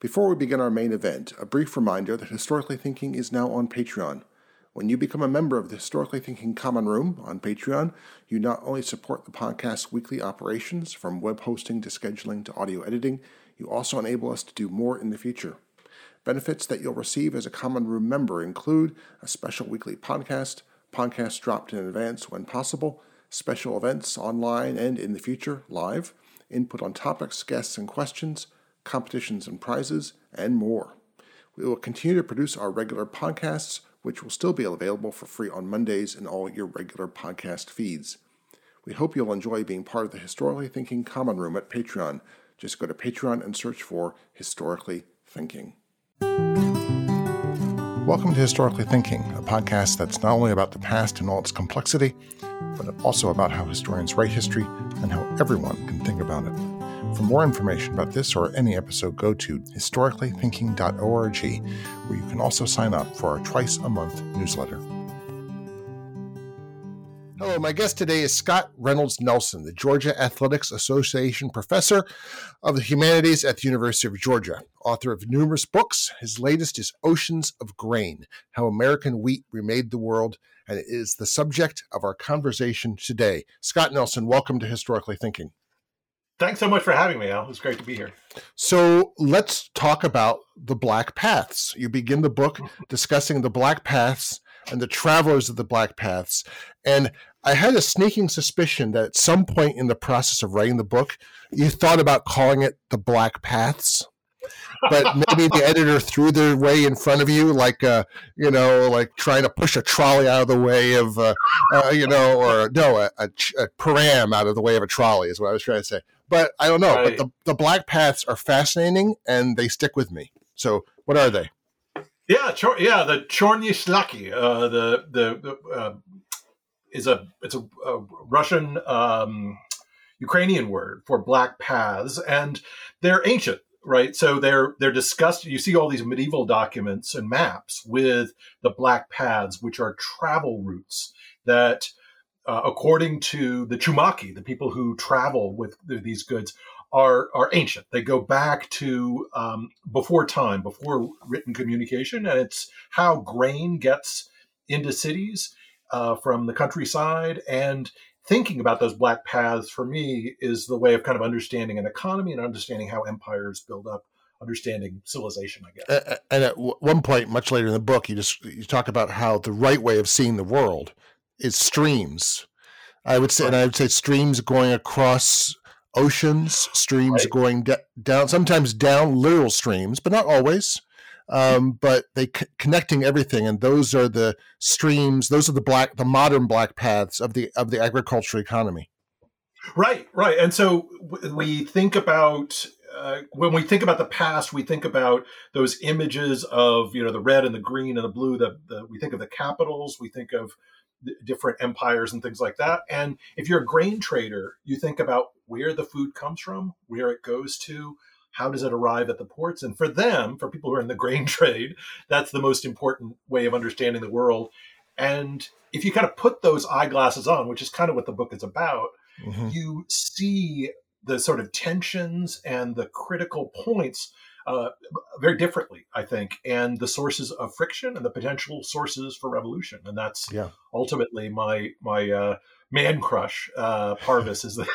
Before we begin our main event, a brief reminder that Historically Thinking is now on Patreon. When you become a member of the Historically Thinking Common Room on Patreon, you not only support the podcast's weekly operations, from web hosting to scheduling to audio editing, you also enable us to do more in the future. Benefits that you'll receive as a Common Room member include a special weekly podcast, podcasts dropped in advance when possible, special events online and in the future live, input on topics, guests, and questions competitions and prizes, and more. We will continue to produce our regular podcasts, which will still be available for free on Mondays in all your regular podcast feeds. We hope you'll enjoy being part of the Historically Thinking Common Room at Patreon. Just go to Patreon and search for Historically Thinking. Welcome to Historically Thinking, a podcast that's not only about the past and all its complexity, but also about how historians write history and how everyone can think about it. For more information about this or any episode, go to historicallythinking.org, where you can also sign up for our twice a month newsletter. Hello, my guest today is Scott Reynolds Nelson, the Georgia Athletics Association professor of the humanities at the University of Georgia, author of numerous books. His latest is Oceans of Grain How American Wheat Remade the World, and it is the subject of our conversation today. Scott Nelson, welcome to Historically Thinking. Thanks so much for having me, Al. It's great to be here. So let's talk about the Black Paths. You begin the book discussing the Black Paths and the travelers of the Black Paths. And I had a sneaking suspicion that at some point in the process of writing the book, you thought about calling it the Black Paths but maybe the editor threw their way in front of you, like uh, you know, like trying to push a trolley out of the way of, uh, uh, you know, or no, a, a, a, param out of the way of a trolley is what I was trying to say. But I don't know. Right. But the, the black paths are fascinating and they stick with me. So what are they? Yeah, chor- yeah, the Chorny Shlaki, uh, the the, the uh, is a it's a, a Russian um, Ukrainian word for black paths, and they're ancient right? So they're they're discussed. You see all these medieval documents and maps with the black paths, which are travel routes that, uh, according to the Chumaki, the people who travel with these goods, are are ancient. They go back to um, before time, before written communication, and it's how grain gets into cities uh, from the countryside and thinking about those black paths for me is the way of kind of understanding an economy and understanding how empires build up understanding civilization i guess and at one point much later in the book you just you talk about how the right way of seeing the world is streams i would say and i would say streams going across oceans streams right. going de- down sometimes down literal streams but not always um, but they c- connecting everything, and those are the streams. Those are the black, the modern black paths of the of the agricultural economy. Right, right, and so we think about uh, when we think about the past, we think about those images of you know the red and the green and the blue. The we think of the capitals. We think of different empires and things like that. And if you're a grain trader, you think about where the food comes from, where it goes to, how does it arrive at the ports? And for them, for people who are in the grain trade, that's the most important way of understanding the world. And if you kind of put those eyeglasses on, which is kind of what the book is about, mm-hmm. you see the sort of tensions and the critical points uh, very differently, I think, and the sources of friction and the potential sources for revolution. And that's yeah. ultimately my my uh, man crush. Uh, Parvus is the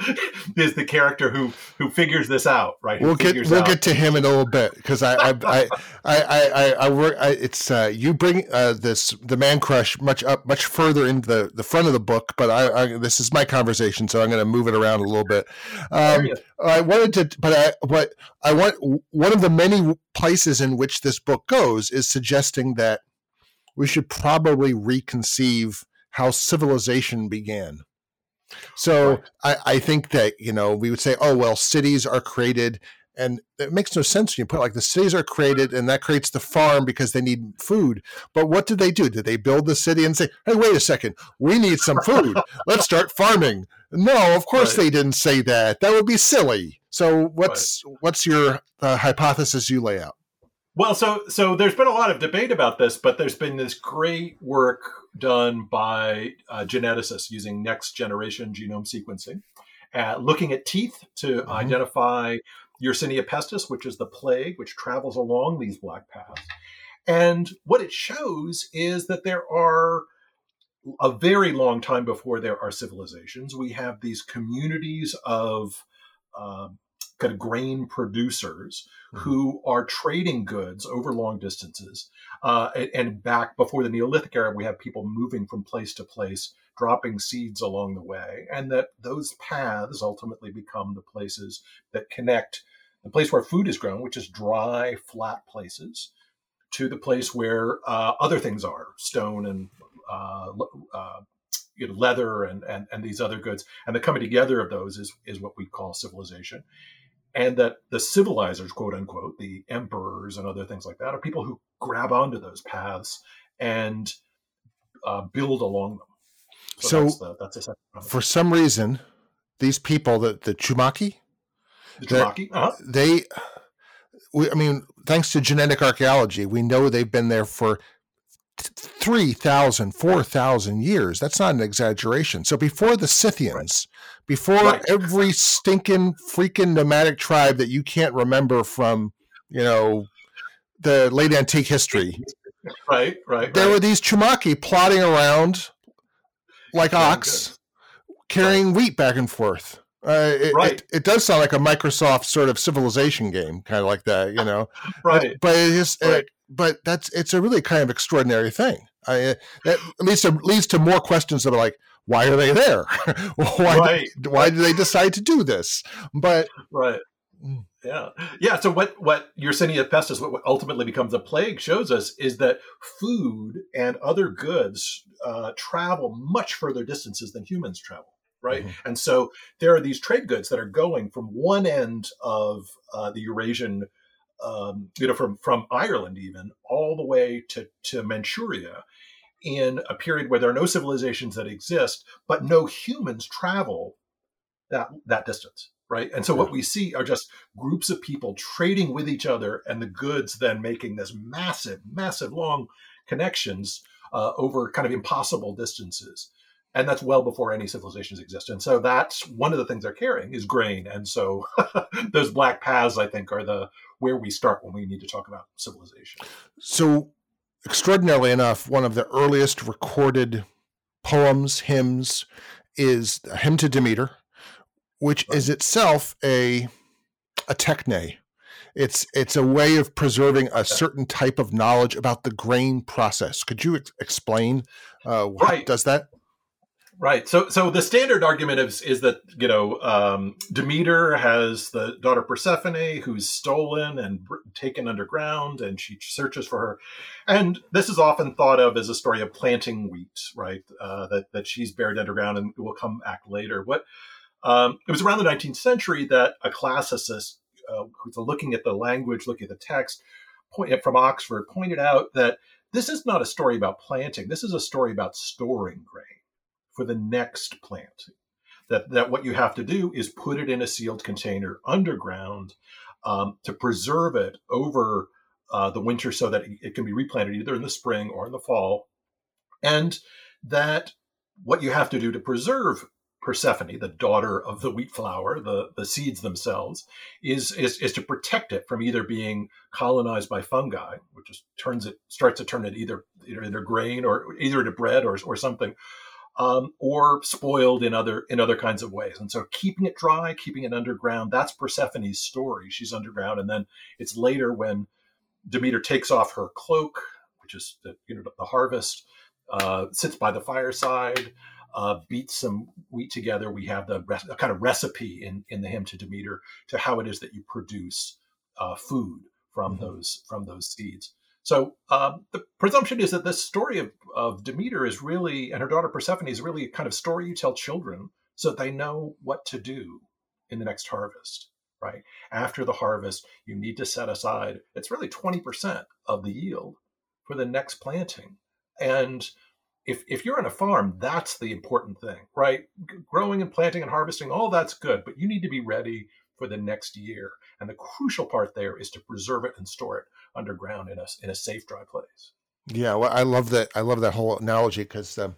is the character who who figures this out, right? Who we'll get we'll out. get to him in a little bit because I I, I I I I work. I, it's uh, you bring uh, this the man crush much up much further into the, the front of the book, but I, I this is my conversation, so I'm going to move it around a little bit. Um, I wanted to, but I what I want one of the many places in which this book goes is suggesting that we should probably reconceive how civilization began. So right. I, I think that, you know, we would say, oh, well, cities are created and it makes no sense when you put like the cities are created and that creates the farm because they need food. But what did they do? Did they build the city and say, hey, wait a second, we need some food. Let's start farming. No, of course right. they didn't say that. That would be silly. So what's right. what's your uh, hypothesis you lay out? Well, so so there's been a lot of debate about this, but there's been this great work done by uh, geneticists using next generation genome sequencing, uh, looking at teeth to mm-hmm. identify Yersinia pestis, which is the plague which travels along these black paths. And what it shows is that there are a very long time before there are civilizations. We have these communities of uh, kind of grain producers mm-hmm. who are trading goods over long distances. Uh, and, and, back before the Neolithic era, we have people moving from place to place, dropping seeds along the way, and that those paths ultimately become the places that connect the place where food is grown, which is dry, flat places, to the place where uh, other things are stone and uh, uh, you know, leather and, and, and these other goods. And the coming together of those is, is what we call civilization. And that the civilizers, quote unquote, the emperors and other things like that, are people who grab onto those paths and uh, build along them. So, so that's, the, that's for some reason, these people, the, the Chumaki, the Chumaki, uh-huh. they, we, I mean, thanks to genetic archaeology, we know they've been there for 3,000, 4,000 years. That's not an exaggeration. So before the Scythians, before right. every stinking freaking nomadic tribe that you can't remember from, you know, the late antique history. Right, right. There right. were these Chumaki plodding around like ox, carrying wheat back and forth. Uh, it, right. It, it, does sound like a Microsoft sort of civilization game, kind of like that, you know. right. But, but it is, right but that's it's a really kind of extraordinary thing. I, uh, that leads to leads to more questions that are like, why are they there? why right. did, why did they decide to do this? But right. Mm. Yeah, yeah. So what what Yersinia pestis, what ultimately becomes a plague, shows us is that food and other goods uh, travel much further distances than humans travel right? Mm-hmm. And so there are these trade goods that are going from one end of uh, the Eurasian um, you know, from from Ireland even all the way to to Manchuria, in a period where there are no civilizations that exist, but no humans travel that that distance, right? And so what we see are just groups of people trading with each other, and the goods then making this massive, massive long connections uh, over kind of impossible distances and that's well before any civilizations exist. And so that's one of the things they're carrying is grain. And so those black paths, I think, are the where we start when we need to talk about civilization. So, extraordinarily enough, one of the earliest recorded poems, hymns, is a hymn to Demeter, which right. is itself a a techne. It's it's a way of preserving a certain type of knowledge about the grain process. Could you ex- explain uh, what right. does that? Right. So, so the standard argument is is that you know um, Demeter has the daughter Persephone who's stolen and taken underground, and she searches for her. And this is often thought of as a story of planting wheat, right? Uh, that that she's buried underground and will come back later. What um, it was around the 19th century that a classicist uh, who's looking at the language, looking at the text, point, from Oxford, pointed out that this is not a story about planting. This is a story about storing grain for the next plant. That, that what you have to do is put it in a sealed container underground um, to preserve it over uh, the winter so that it can be replanted either in the spring or in the fall. And that what you have to do to preserve Persephone, the daughter of the wheat flower, the, the seeds themselves, is, is is to protect it from either being colonized by fungi, which just turns it starts to turn it either either, either grain or either into bread or, or something, um, or spoiled in other in other kinds of ways. And so keeping it dry, keeping it underground, that's Persephone's story. She's underground, and then it's later when Demeter takes off her cloak, which is the, you know the harvest, uh, sits by the fireside, uh, beats some wheat together. We have the a kind of recipe in in the hymn to Demeter to how it is that you produce uh, food from mm-hmm. those from those seeds. So um, the presumption is that this story of, of Demeter is really, and her daughter Persephone is really a kind of story you tell children so that they know what to do in the next harvest, right? After the harvest, you need to set aside, it's really 20% of the yield for the next planting. And if, if you're on a farm, that's the important thing, right? Growing and planting and harvesting, all that's good, but you need to be ready for the next year. And the crucial part there is to preserve it and store it underground in a in a safe, dry place. Yeah, well, I love that. I love that whole analogy because, um,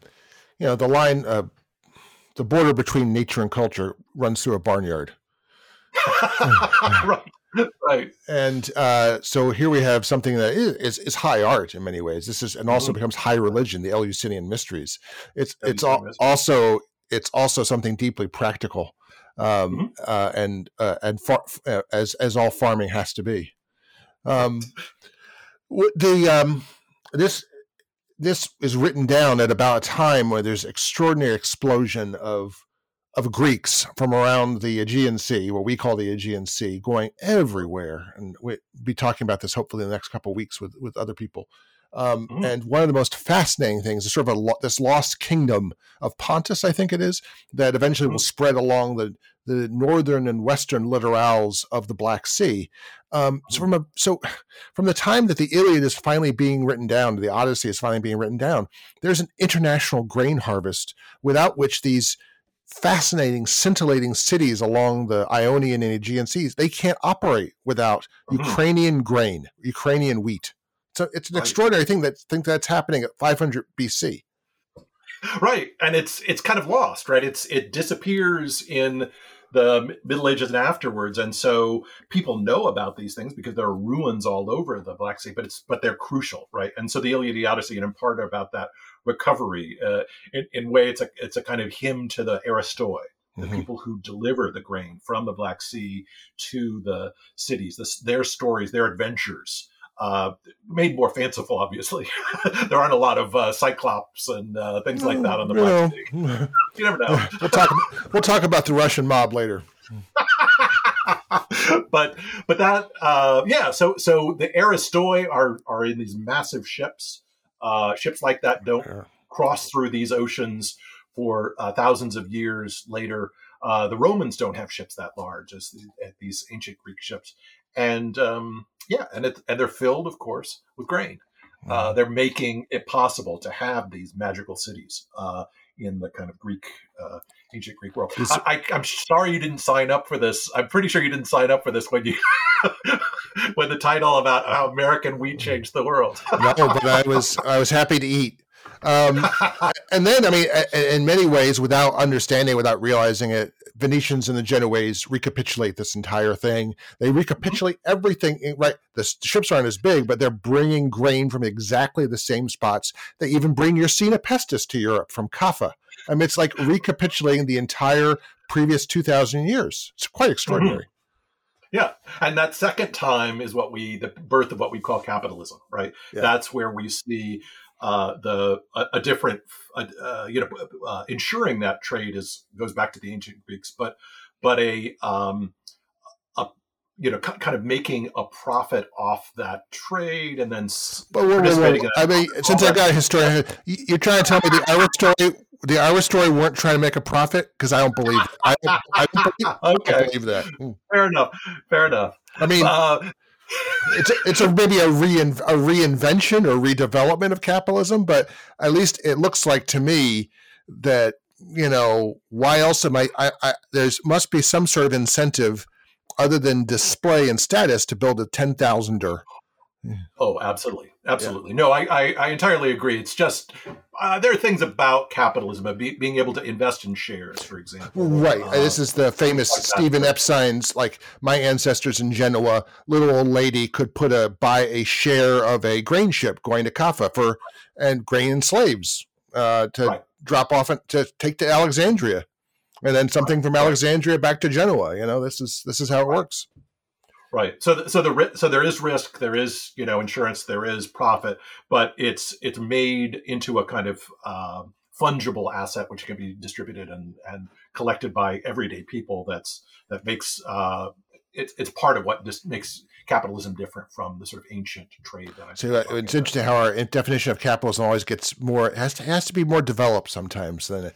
you know, the line, uh, the border between nature and culture runs through a barnyard. right. Right. And uh, so here we have something that is, is, is high art in many ways. This is and also mm-hmm. becomes high religion, the Eleusinian mysteries. It's it's al- also it's also something deeply practical, um, mm-hmm. uh, and uh, and far, uh, as as all farming has to be. Um, the um, this this is written down at about a time where there's extraordinary explosion of of Greeks from around the Aegean Sea, what we call the Aegean Sea, going everywhere, and we'll be talking about this hopefully in the next couple of weeks with with other people. Um, mm. And one of the most fascinating things is sort of a lo- this lost kingdom of Pontus, I think it is, that eventually mm. will spread along the the northern and western littorals of the Black Sea. Um, so mm. from a so from the time that the Iliad is finally being written down, the Odyssey is finally being written down, there's an international grain harvest without which these fascinating, scintillating cities along the Ionian and Aegean seas they can't operate without mm-hmm. Ukrainian grain, Ukrainian wheat. So it's an right. extraordinary thing that think that's happening at 500 BC. Right, and it's it's kind of lost, right? It's it disappears in the Middle Ages and afterwards, and so people know about these things because there are ruins all over the Black Sea, but it's but they're crucial, right? And so the Iliad, the Odyssey, and in part about that recovery. Uh, in, in way, it's a it's a kind of hymn to the Aristoi, the mm-hmm. people who deliver the grain from the Black Sea to the cities, this, their stories, their adventures. Uh, made more fanciful, obviously. there aren't a lot of uh, cyclops and uh, things like that on the Black Sea. you never know. we'll talk. We'll talk about the Russian mob later. but but that uh, yeah. So so the Aristoi are are in these massive ships. Uh, ships like that don't cross through these oceans for uh, thousands of years later. Uh, the Romans don't have ships that large as the, these ancient Greek ships, and um, yeah, and it, and they're filled, of course, with grain. Uh, they're making it possible to have these magical cities uh, in the kind of Greek uh, ancient Greek world. I, am sorry you didn't sign up for this. I'm pretty sure you didn't sign up for this when you when the title about how American wheat mm. changed the world. no, but I was I was happy to eat. Um, and then, I mean, in many ways, without understanding, without realizing it, Venetians and the Genoese recapitulate this entire thing. They mm-hmm. recapitulate everything. Right, the ships aren't as big, but they're bringing grain from exactly the same spots. They even bring Yersinia pestis to Europe from Kaffa. I mean, it's like recapitulating the entire previous 2,000 years. It's quite extraordinary. Mm-hmm. Yeah, and that second time is what we the birth of what we call capitalism, right? Yeah. That's where we see uh, the a, a different, uh, you know, uh, ensuring that trade is goes back to the ancient Greeks, but but a um, a you know kind of making a profit off that trade and then but whoa, whoa, whoa. I mean, since I got a historian, you're trying to tell me the Irish story the Aristoi weren't trying to make a profit because I don't believe. I, don't, I, don't believe, okay. I don't believe that. Hmm. Fair enough. Fair enough. I mean, uh, it's a, it's a maybe a rein, a reinvention or redevelopment of capitalism, but at least it looks like to me that you know why else am I? I, I there's must be some sort of incentive other than display and status to build a ten thousander Oh, absolutely, absolutely. Yeah. No, I, I, I entirely agree. It's just uh, there are things about capitalism, be, being able to invest in shares, for example. Right. Uh, this is the famous like Steven Epstein's, like my ancestors in Genoa. Little old lady could put a buy a share of a grain ship going to Kaffa for and grain and slaves uh, to right. drop off and to take to Alexandria, and then something right. from Alexandria back to Genoa. You know, this is this is how it works. Right. So, so the so there is risk, there is you know insurance, there is profit, but it's it's made into a kind of uh, fungible asset which can be distributed and and collected by everyday people. That's that makes uh, it, it's part of what just makes capitalism different from the sort of ancient trade. That so it's about. interesting how our definition of capitalism always gets more has to has to be more developed sometimes than it,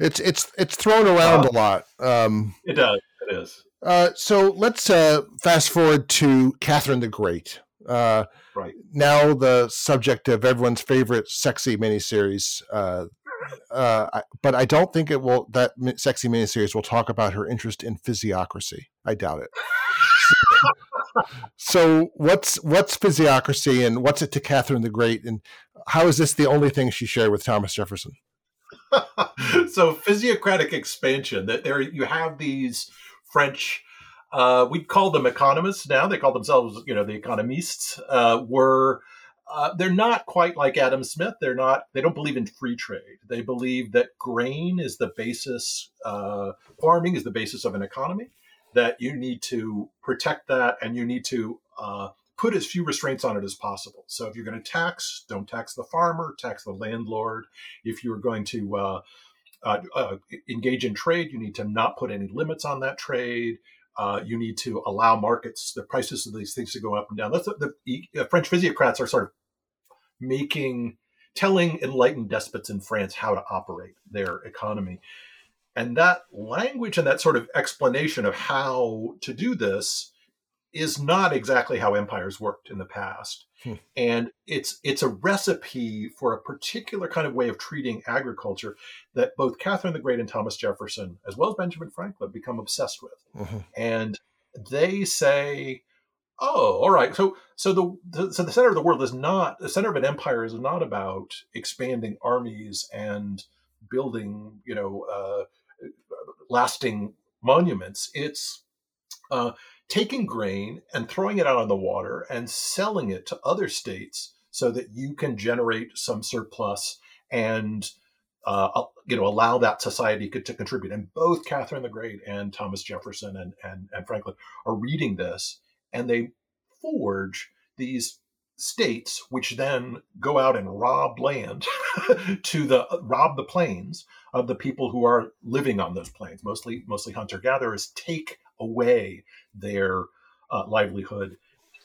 it's it's it's thrown around uh, a lot. Um, it does. It is. Uh, so let's uh, fast forward to Catherine the Great. Uh, right now, the subject of everyone's favorite sexy miniseries. Uh, uh, but I don't think it will. That sexy miniseries will talk about her interest in physiocracy. I doubt it. so, what's what's physiocracy, and what's it to Catherine the Great, and how is this the only thing she shared with Thomas Jefferson? so, physiocratic expansion. That there you have these French uh, we call them economists now. They call themselves, you know, the economists. Uh, were uh, they're not quite like Adam Smith. They're not. They don't believe in free trade. They believe that grain is the basis. Uh, farming is the basis of an economy. That you need to protect that, and you need to uh, put as few restraints on it as possible. So if you're going to tax, don't tax the farmer, tax the landlord. If you're going to uh, uh, uh, engage in trade, you need to not put any limits on that trade. Uh, you need to allow markets, the prices of these things to go up and down. That's the, the French physiocrats are sort of making, telling enlightened despots in France how to operate their economy. And that language and that sort of explanation of how to do this is not exactly how empires worked in the past. Hmm. And it's it's a recipe for a particular kind of way of treating agriculture that both Catherine the Great and Thomas Jefferson, as well as Benjamin Franklin, become obsessed with. Mm-hmm. And they say, "Oh, all right. So so the, the so the center of the world is not the center of an empire is not about expanding armies and building, you know, uh, lasting monuments. It's uh, taking grain and throwing it out on the water and selling it to other states so that you can generate some surplus and uh, you know allow that society to contribute. And both Catherine the Great and Thomas Jefferson and, and, and Franklin are reading this and they forge these states which then go out and rob land to the rob the plains of the people who are living on those plains mostly mostly hunter gatherers take away their uh, livelihood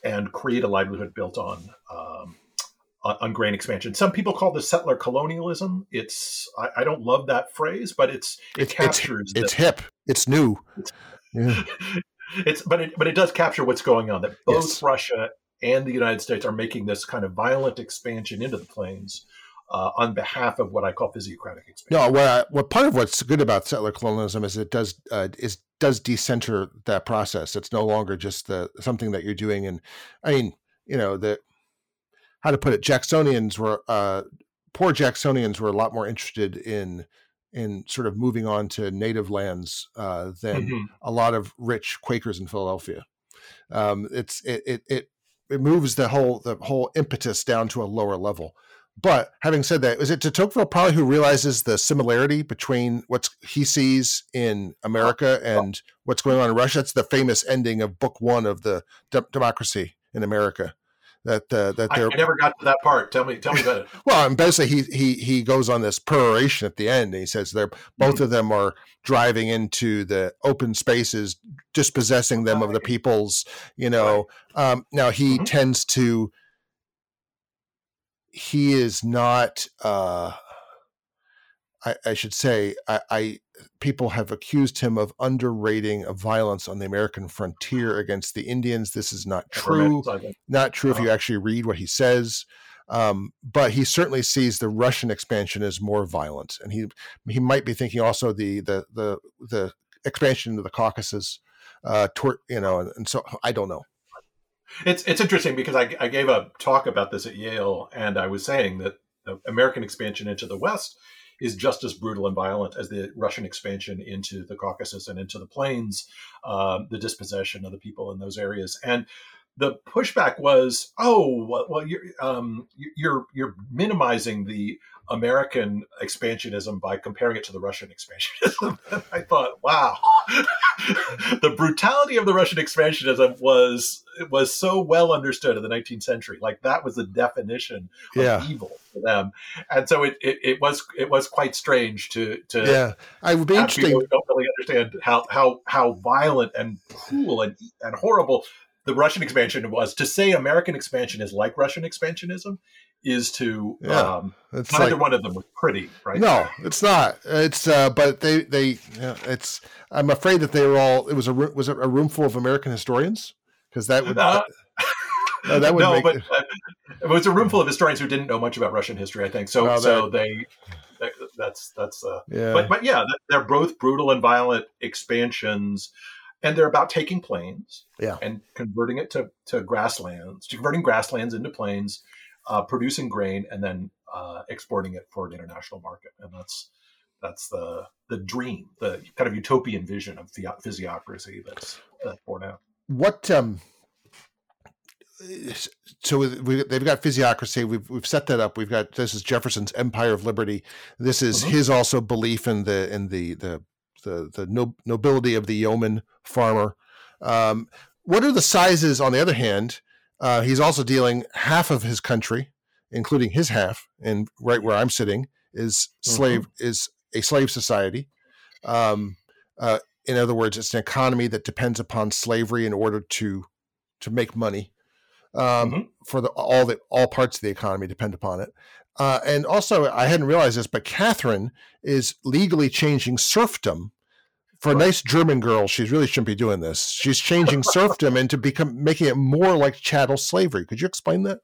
and create a livelihood built on, um, on, grain expansion. Some people call this settler colonialism. It's I, I don't love that phrase, but it's it it's, captures. It's, it's hip. It's new. It's, yeah. it's but it but it does capture what's going on. That both yes. Russia and the United States are making this kind of violent expansion into the plains uh, on behalf of what I call physiocratic expansion. No, what, I, what part of what's good about settler colonialism is it does uh, is does decenter that process. It's no longer just the something that you're doing. And I mean, you know, the how to put it, Jacksonians were uh, poor Jacksonians were a lot more interested in in sort of moving on to native lands uh, than mm-hmm. a lot of rich Quakers in Philadelphia. Um, it's it, it it it moves the whole the whole impetus down to a lower level. But having said that, is it de Tocqueville probably who realizes the similarity between what he sees in America and what's going on in Russia? That's the famous ending of Book One of the De- Democracy in America. That uh, that they're, I, never got to that part. Tell me, tell me about it. well, and basically, he he he goes on this peroration at the end. And he says they're both mm-hmm. of them are driving into the open spaces, dispossessing them of the peoples. You know, right. um, now he mm-hmm. tends to he is not uh, I, I, should say I, I, people have accused him of underrating of violence on the American frontier against the Indians. This is not true. Not true if you uh-huh. actually read what he says. Um, but he certainly sees the Russian expansion as more violent, and he he might be thinking also the the the the expansion into the Caucasus, uh, toward, you know, and, and so I don't know. It's it's interesting because I, I gave a talk about this at Yale, and I was saying that the American expansion into the West is just as brutal and violent as the Russian expansion into the Caucasus and into the plains, um, the dispossession of the people in those areas. And the pushback was, oh, well, you're um, you're you're minimizing the American expansionism by comparing it to the Russian expansionism. I thought, wow, the brutality of the Russian expansionism was was so well understood in the 19th century. Like that was the definition of yeah. evil for them, and so it, it, it, was it was quite strange to to yeah. I would be interesting. Don't really understand how how how violent and cruel and and horrible the Russian expansion was. To say American expansion is like Russian expansionism is to yeah, um, it's neither like, one of them was pretty, right? No, it's not. It's uh, but they they know, it's. I'm afraid that they were all. It was a was it a room full of American historians because that would. Uh, uh, that would no, make, but uh, it was a room full of historians who didn't know much about Russian history. I think so. Oh, so they, that's that's uh, yeah. But but yeah, they're both brutal and violent expansions and they're about taking plains yeah. and converting it to, to grasslands, converting grasslands into plains, uh, producing grain, and then uh, exporting it for an international market. And that's that's the the dream, the kind of utopian vision of the physiocracy that's that's born out. What um so we, they've got physiocracy. We've we've set that up. We've got this is Jefferson's Empire of Liberty. This is mm-hmm. his also belief in the in the the the, the nobility of the yeoman farmer. Um, what are the sizes? On the other hand, uh, he's also dealing half of his country, including his half, and right where I'm sitting is slave mm-hmm. is a slave society. Um, uh, in other words, it's an economy that depends upon slavery in order to to make money um, mm-hmm. for the all the all parts of the economy depend upon it. Uh, and also, I hadn't realized this, but Catherine is legally changing serfdom for a nice German girl. She really shouldn't be doing this. She's changing serfdom into become making it more like chattel slavery. Could you explain that?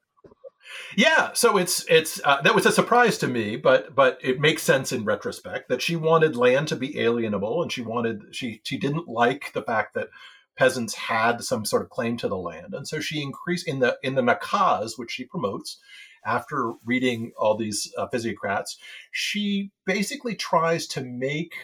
Yeah, so it's it's uh, that was a surprise to me, but but it makes sense in retrospect that she wanted land to be alienable, and she wanted she she didn't like the fact that peasants had some sort of claim to the land, and so she increased in the in the nakaz, which she promotes. After reading all these uh, physiocrats, she basically tries to make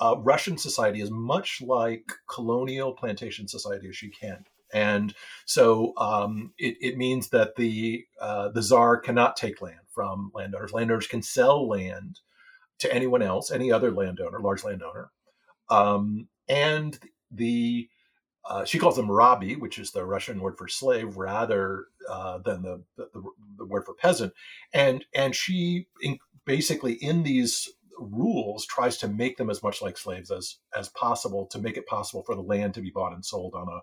uh, Russian society as much like colonial plantation society as she can. And so um, it, it, means that the uh, the czar cannot take land from landowners. Landowners can sell land to anyone else, any other landowner, large landowner, um, and the uh, she calls them rabi, which is the Russian word for slave, rather uh, than the, the, the, word for peasant. And and she in, basically in these rules tries to make them as much like slaves as as possible to make it possible for the land to be bought and sold on a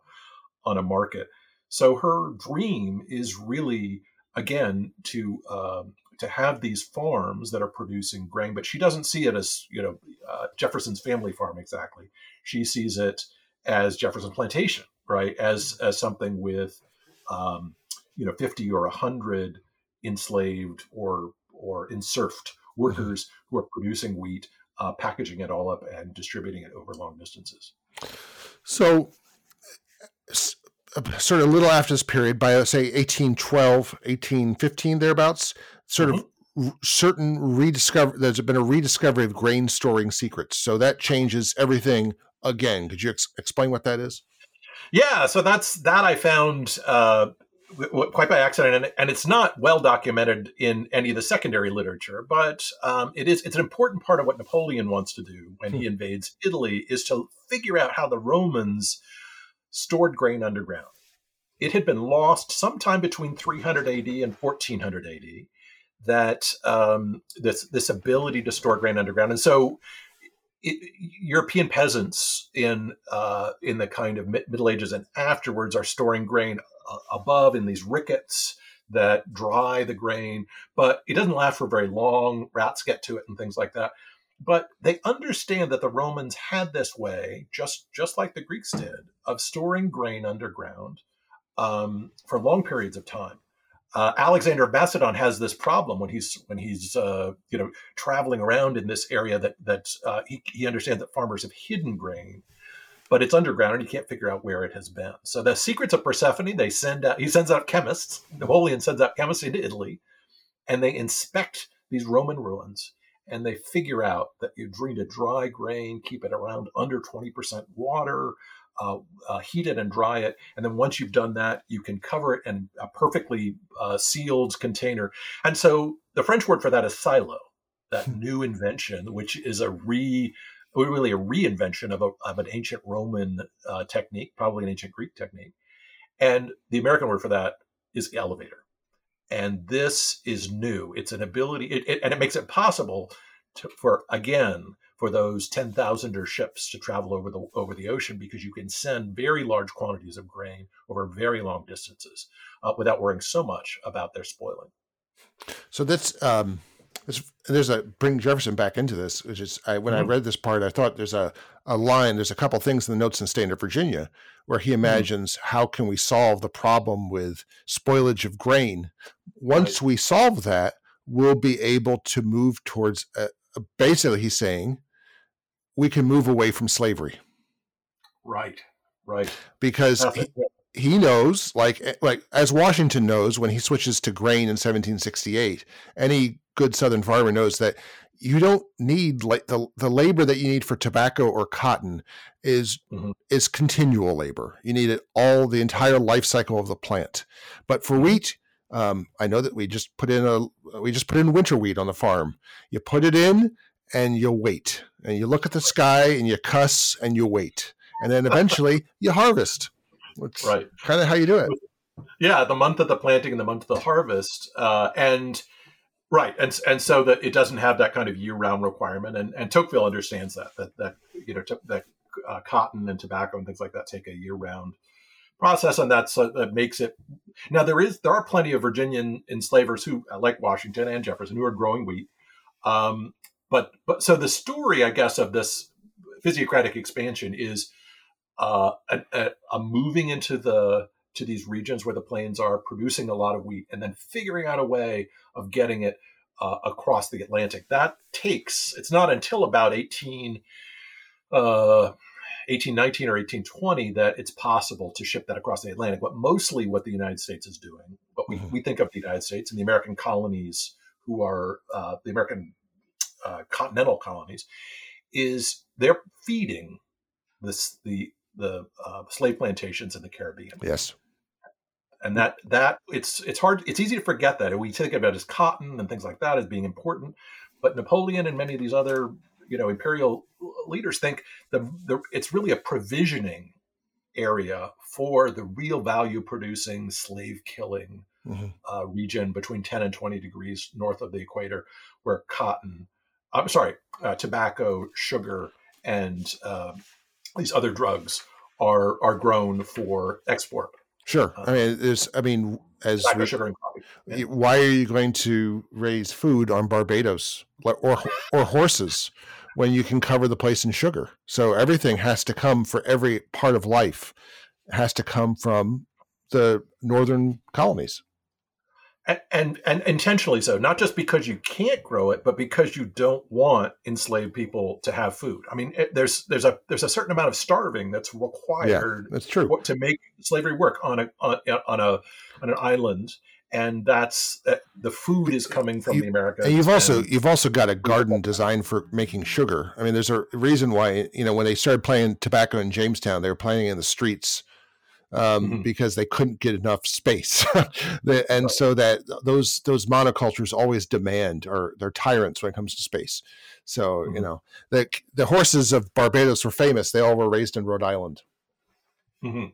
on a market. So her dream is really again to um, to have these farms that are producing grain, but she doesn't see it as you know uh, Jefferson's family farm exactly. She sees it as Jefferson Plantation, right? As as something with um, you know 50 or 100 enslaved or or enserfed mm-hmm. Workers mm-hmm. who are producing wheat, uh, packaging it all up and distributing it over long distances. So, sort of a little after this period, by say 1812, 1815, thereabouts, sort mm-hmm. of certain rediscover. There's been a rediscovery of grain storing secrets, so that changes everything again. Could you ex- explain what that is? Yeah, so that's that I found uh, quite by accident, and, and, it's not well documented in any of the secondary literature, but um, it is. It's an important part of what Napoleon wants to do when hmm. he invades Italy is to figure out how the Romans stored grain underground. It had been lost sometime between 300 AD and 1400 AD. That um, this this ability to store grain underground, and so it, European peasants in uh, in the kind of Middle Ages and afterwards are storing grain above in these rickets that dry the grain, but it doesn't last for very long. Rats get to it and things like that. But they understand that the Romans had this way, just just like the Greeks did, of storing grain underground um, for long periods of time. Uh, Alexander of Macedon has this problem when he's when he's uh, you know traveling around in this area that that uh, he, he understands that farmers have hidden grain, but it's underground and you can't figure out where it has been. So the secrets of Persephone, they send out he sends out chemists. Napoleon sends out chemists into Italy, and they inspect these Roman ruins and they figure out that you need a dry grain, keep it around under twenty percent water uh, uh, heat it and dry it. And then once you've done that, you can cover it in a perfectly uh, sealed container. And so the French word for that is silo, that hmm. new invention, which is a re really a reinvention of, a, of an ancient Roman uh, technique, probably an ancient Greek technique. And the American word for that is elevator. And this is new. It's an ability, it, it, and it makes it possible to, for, again, for those 10,000er ships to travel over the over the ocean because you can send very large quantities of grain over very long distances uh, without worrying so much about their spoiling. So that's um, there's a bring Jefferson back into this, which is I, when mm-hmm. I read this part, I thought there's a a line, there's a couple things in the notes in State of Virginia where he mm-hmm. imagines mm-hmm. how can we solve the problem with spoilage of grain. Once right. we solve that, we'll be able to move towards a, a, basically he's saying we can move away from slavery. Right, right. Because he, he knows, like eh, like as Washington knows when he switches to grain in 1768. Any good Southern farmer knows that you don't need like the the labor that you need for tobacco or cotton is mm-hmm. is continual labor. You need it all the entire life cycle of the plant. But for mm-hmm. wheat, um, I know that we just put in a we just put in winter wheat on the farm. You put it in and you wait, and you look at the sky and you cuss and you wait, and then eventually you harvest. It's right, kind of how you do it. Yeah, the month of the planting and the month of the harvest, uh, and right, and and so that it doesn't have that kind of year round requirement, and and Tocqueville understands that that that you know that uh, cotton and tobacco and things like that take a year round process, and that's uh, that makes it. Now there is there are plenty of Virginian enslavers who, uh, like Washington and Jefferson, who are growing wheat. Um, but but so the story, I guess, of this physiocratic expansion is uh, a, a, a moving into the to these regions where the plains are producing a lot of wheat, and then figuring out a way of getting it uh, across the Atlantic. That takes. It's not until about eighteen. Uh, 1819 or 1820 that it's possible to ship that across the Atlantic. But mostly what the United States is doing, what we, mm-hmm. we think of the United States and the American colonies, who are uh, the American uh, continental colonies, is they're feeding this the the uh, slave plantations in the Caribbean. Yes. And that that it's it's hard it's easy to forget that we think about as cotton and things like that as being important, but Napoleon and many of these other you know imperial leaders think the, the it's really a provisioning area for the real value producing slave killing mm-hmm. uh, region between 10 and 20 degrees north of the equator where cotton i'm sorry uh, tobacco sugar and uh, these other drugs are are grown for export sure uh, i mean there's i mean as we, sugar and coffee. Yeah. why are you going to raise food on barbados or or horses when you can cover the place in sugar. So everything has to come for every part of life has to come from the northern colonies. And, and, intentionally so, not just because you can't grow it, but because you don't want enslaved people to have food. I mean, it, there's there's a there's a certain amount of starving that's required. Yeah, that's true. To make slavery work on a on, on a on an island, and that's uh, the food is coming from you, the Americans. And you've also and, you've also got a garden designed for making sugar. I mean, there's a reason why you know when they started playing tobacco in Jamestown, they were playing in the streets um, mm-hmm. because they couldn't get enough space, and right. so that those those monocultures always demand or they're tyrants when it comes to space. So mm-hmm. you know the the horses of Barbados were famous; they all were raised in Rhode Island. Mm-hmm.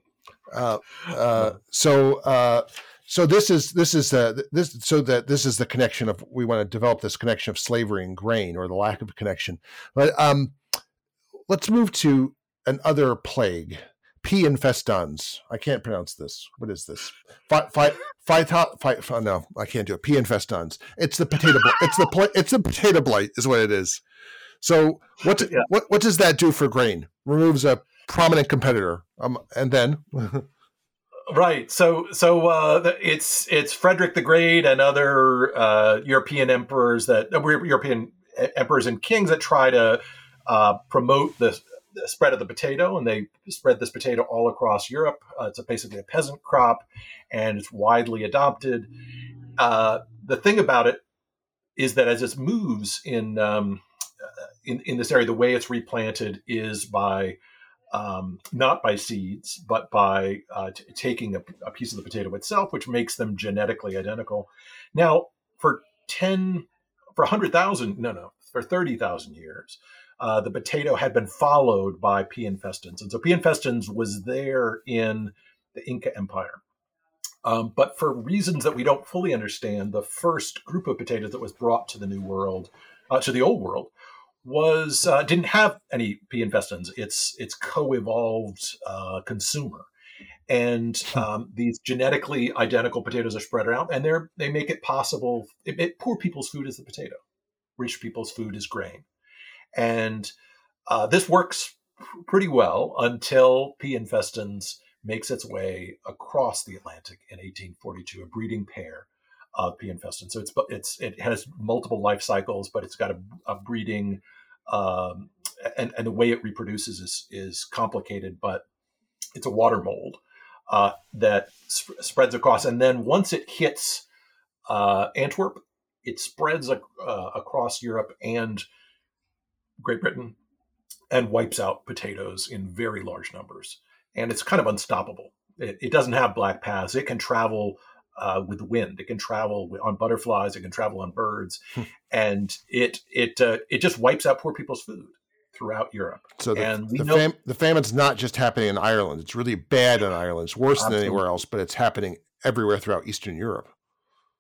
Uh, uh, so. Uh, so this is this is uh, this so that this is the connection of we want to develop this connection of slavery and grain or the lack of connection but um let's move to another plague p infestans. I can't pronounce this. What is this? Fight fight fight fight no i can't do it. P infestans. It's the potato it's the pl- it's the potato blight is what it is. So what yeah. what what does that do for grain? Removes a prominent competitor. Um and then? Right. So so uh, it's it's Frederick the Great and other uh, European emperors that uh, European emperors and kings that try to uh, promote the, spread of the potato, and they spread this potato all across Europe. Uh, it's a, basically a peasant crop, and it's widely adopted. Uh, the thing about it is that as it moves in um, in, in this area, the way it's replanted is by um, not by seeds, but by uh, t- taking a, a, piece of the potato itself, which makes them genetically identical. Now, for 10, for 100,000, no, no, for 30,000 years, uh, the potato had been followed by P. infestans. And so P. infestans was there in the Inca Empire. Um, but for reasons that we don't fully understand, the first group of potatoes that was brought to the New World, uh, to the Old World, was uh, didn't have any P. infestans. It's it's co-evolved uh, consumer, and hmm. um, these genetically identical potatoes are spread around, and they're they make it possible. It, it, poor people's food is the potato, rich people's food is grain, and uh, this works pretty well until P. infestans makes its way across the Atlantic in 1842, a breeding pair of P. infestans. So it's it's it has multiple life cycles, but it's got a, a breeding um, and and the way it reproduces is is complicated, but it's a water mold. uh, that sp- spreads across. And then once it hits uh, Antwerp, it spreads uh, across Europe and Great Britain and wipes out potatoes in very large numbers. And it's kind of unstoppable. It, it doesn't have black paths. It can travel uh, with wind. It can travel on butterflies. It can travel on birds, hmm. and it it uh, it just wipes out poor people's food throughout Europe. So the, and the, know, fam- the, famine's not just happening in Ireland. It's really bad in Ireland. It's worse absolutely. than anywhere else, but it's happening everywhere throughout Eastern Europe.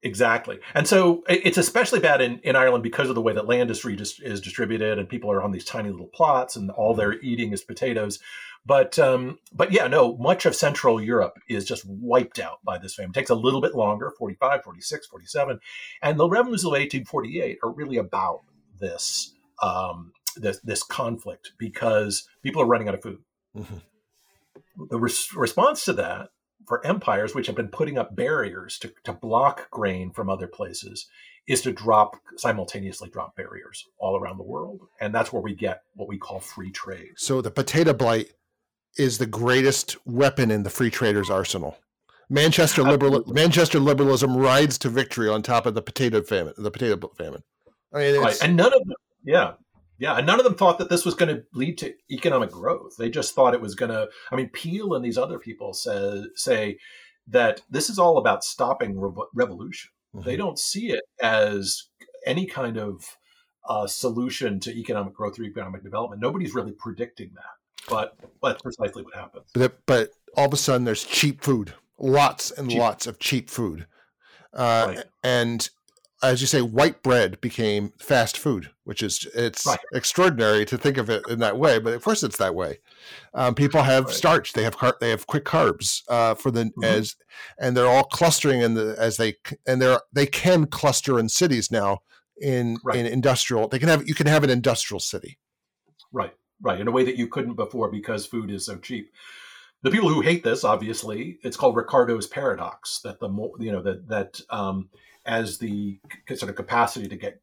Exactly. And so it's especially bad in, in Ireland because of the way that land is, is distributed and people are on these tiny little plots and all they're eating is potatoes. But um, but yeah, no, much of Central Europe is just wiped out by this famine. It takes a little bit longer, 45, 46, 47. And the revenues of 1848 are really about this, um, this, this conflict because people are running out of food. Mm-hmm. The res- response to that for empires which have been putting up barriers to, to block grain from other places is to drop simultaneously drop barriers all around the world. And that's where we get what we call free trade. So the potato blight is the greatest weapon in the free traders arsenal. Manchester liberal manchester liberalism rides to victory on top of the potato famine the potato famine. I mean, right. and none of them yeah yeah, and none of them thought that this was going to lead to economic growth. They just thought it was going to. I mean, Peel and these other people say say that this is all about stopping re- revolution. Mm-hmm. They don't see it as any kind of uh, solution to economic growth or economic development. Nobody's really predicting that, but that's precisely what happens. But, but all of a sudden, there's cheap food, lots and cheap. lots of cheap food, uh, right. and as you say, white bread became fast food, which is it's right. extraordinary to think of it in that way. But of course, it's that way. Um, people have right. starch; they have car- they have quick carbs uh, for the mm-hmm. as, and they're all clustering in the as they and they're they can cluster in cities now in right. in industrial. They can have you can have an industrial city, right, right, in a way that you couldn't before because food is so cheap the people who hate this, obviously, it's called Ricardo's paradox. That the more you know that that um, as the sort of capacity to get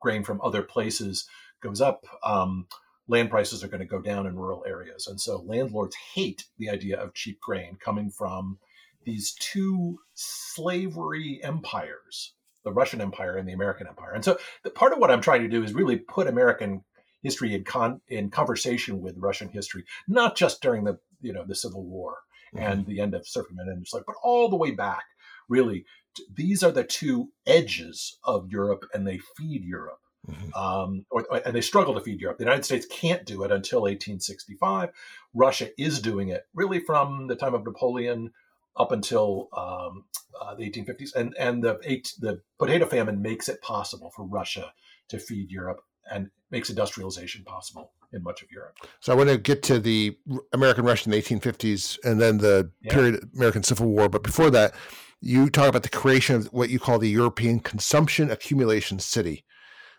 grain from other places goes up, um, land prices are going to go down in rural areas. And so landlords hate the idea of cheap grain coming from these two slavery empires, the Russian Empire and the American Empire. And so the part of what I'm trying to do is really put American history in con- in conversation with Russian history, not just during the you know the Civil War mm-hmm. and the end of serfdom and like, but all the way back really these are the two edges of Europe, and they feed Europe. Mm-hmm. Um, or, and they struggle to feed Europe. The United States can't do it until 1865. Russia is doing it really from the time of Napoleon up until um, uh, the 1850s, and and the eight, the potato famine makes it possible for Russia to feed Europe and makes industrialization possible in much of Europe. So I want to get to the American Russian 1850s and then the yeah. period American Civil War, but before that, you talk about the creation of what you call the European consumption accumulation city,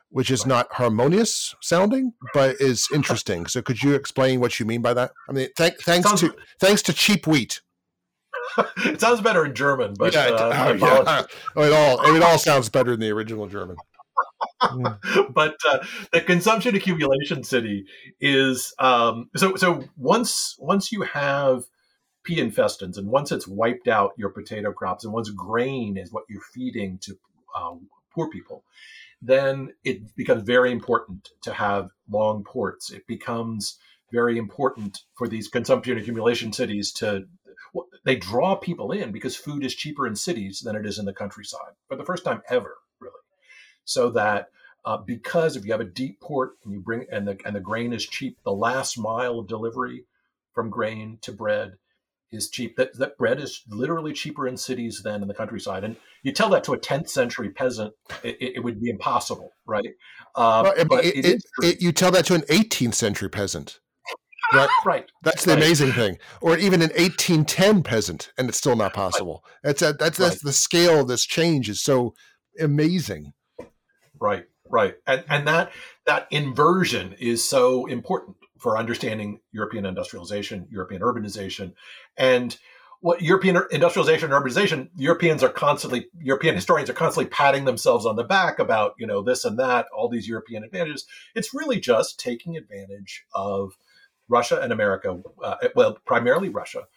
which is not harmonious sounding, but is interesting. So could you explain what you mean by that? I mean, th- thanks sounds, to thanks to cheap wheat. it sounds better in German, but yeah, uh, it, oh, yeah. oh, it all it all sounds better in the original German. but uh, the consumption accumulation city is um, so so once once you have pea. And once it's wiped out your potato crops, and once grain is what you're feeding to um, poor people, then it becomes very important to have long ports. It becomes very important for these consumption accumulation cities to well, they draw people in because food is cheaper in cities than it is in the countryside for the first time ever, really. So that uh, because if you have a deep port and you bring and the and the grain is cheap, the last mile of delivery from grain to bread is cheap. That, that bread is literally cheaper in cities than in the countryside. And you tell that to a 10th century peasant, it, it would be impossible, right? Uh, well, but it, it, you tell that to an 18th century peasant. Right. right. That's the right. amazing thing. Or even an 1810 peasant, and it's still not possible. That's a, that's, that's right. the scale of this change is so amazing. Right. Right. And and that that inversion is so important for understanding European industrialization, European urbanization, and what European industrialization and urbanization, Europeans are constantly, European historians are constantly patting themselves on the back about, you know, this and that, all these European advantages. It's really just taking advantage of Russia and America, uh, well, primarily Russia,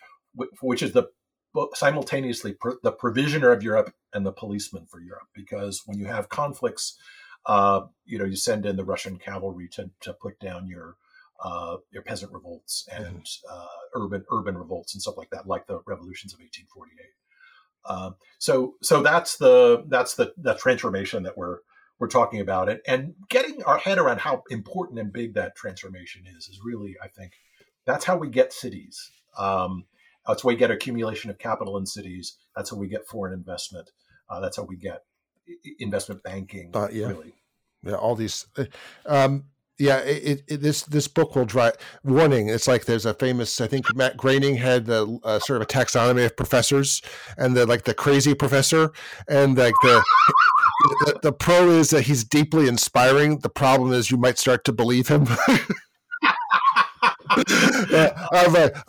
which is the simultaneously the provisioner of Europe and the policeman for Europe. Because when you have conflicts, uh, you know, you send in the Russian cavalry to, to put down your uh, your peasant revolts and uh, urban urban revolts and stuff like that, like the revolutions of 1848. Um, so so that's the that's the the transformation that we're we're talking about it and getting our head around how important and big that transformation is is really I think that's how we get cities. Um, that's how we get accumulation of capital in cities. That's how we get foreign investment. Uh, that's how we get investment banking. Uh, yeah. Really. Yeah, all these. Uh, um, yeah, it, it, this this book will drive warning. It's like there's a famous. I think Matt Groening had the a sort of a taxonomy of professors, and the like the crazy professor, and like the, the the pro is that he's deeply inspiring. The problem is you might start to believe him. uh,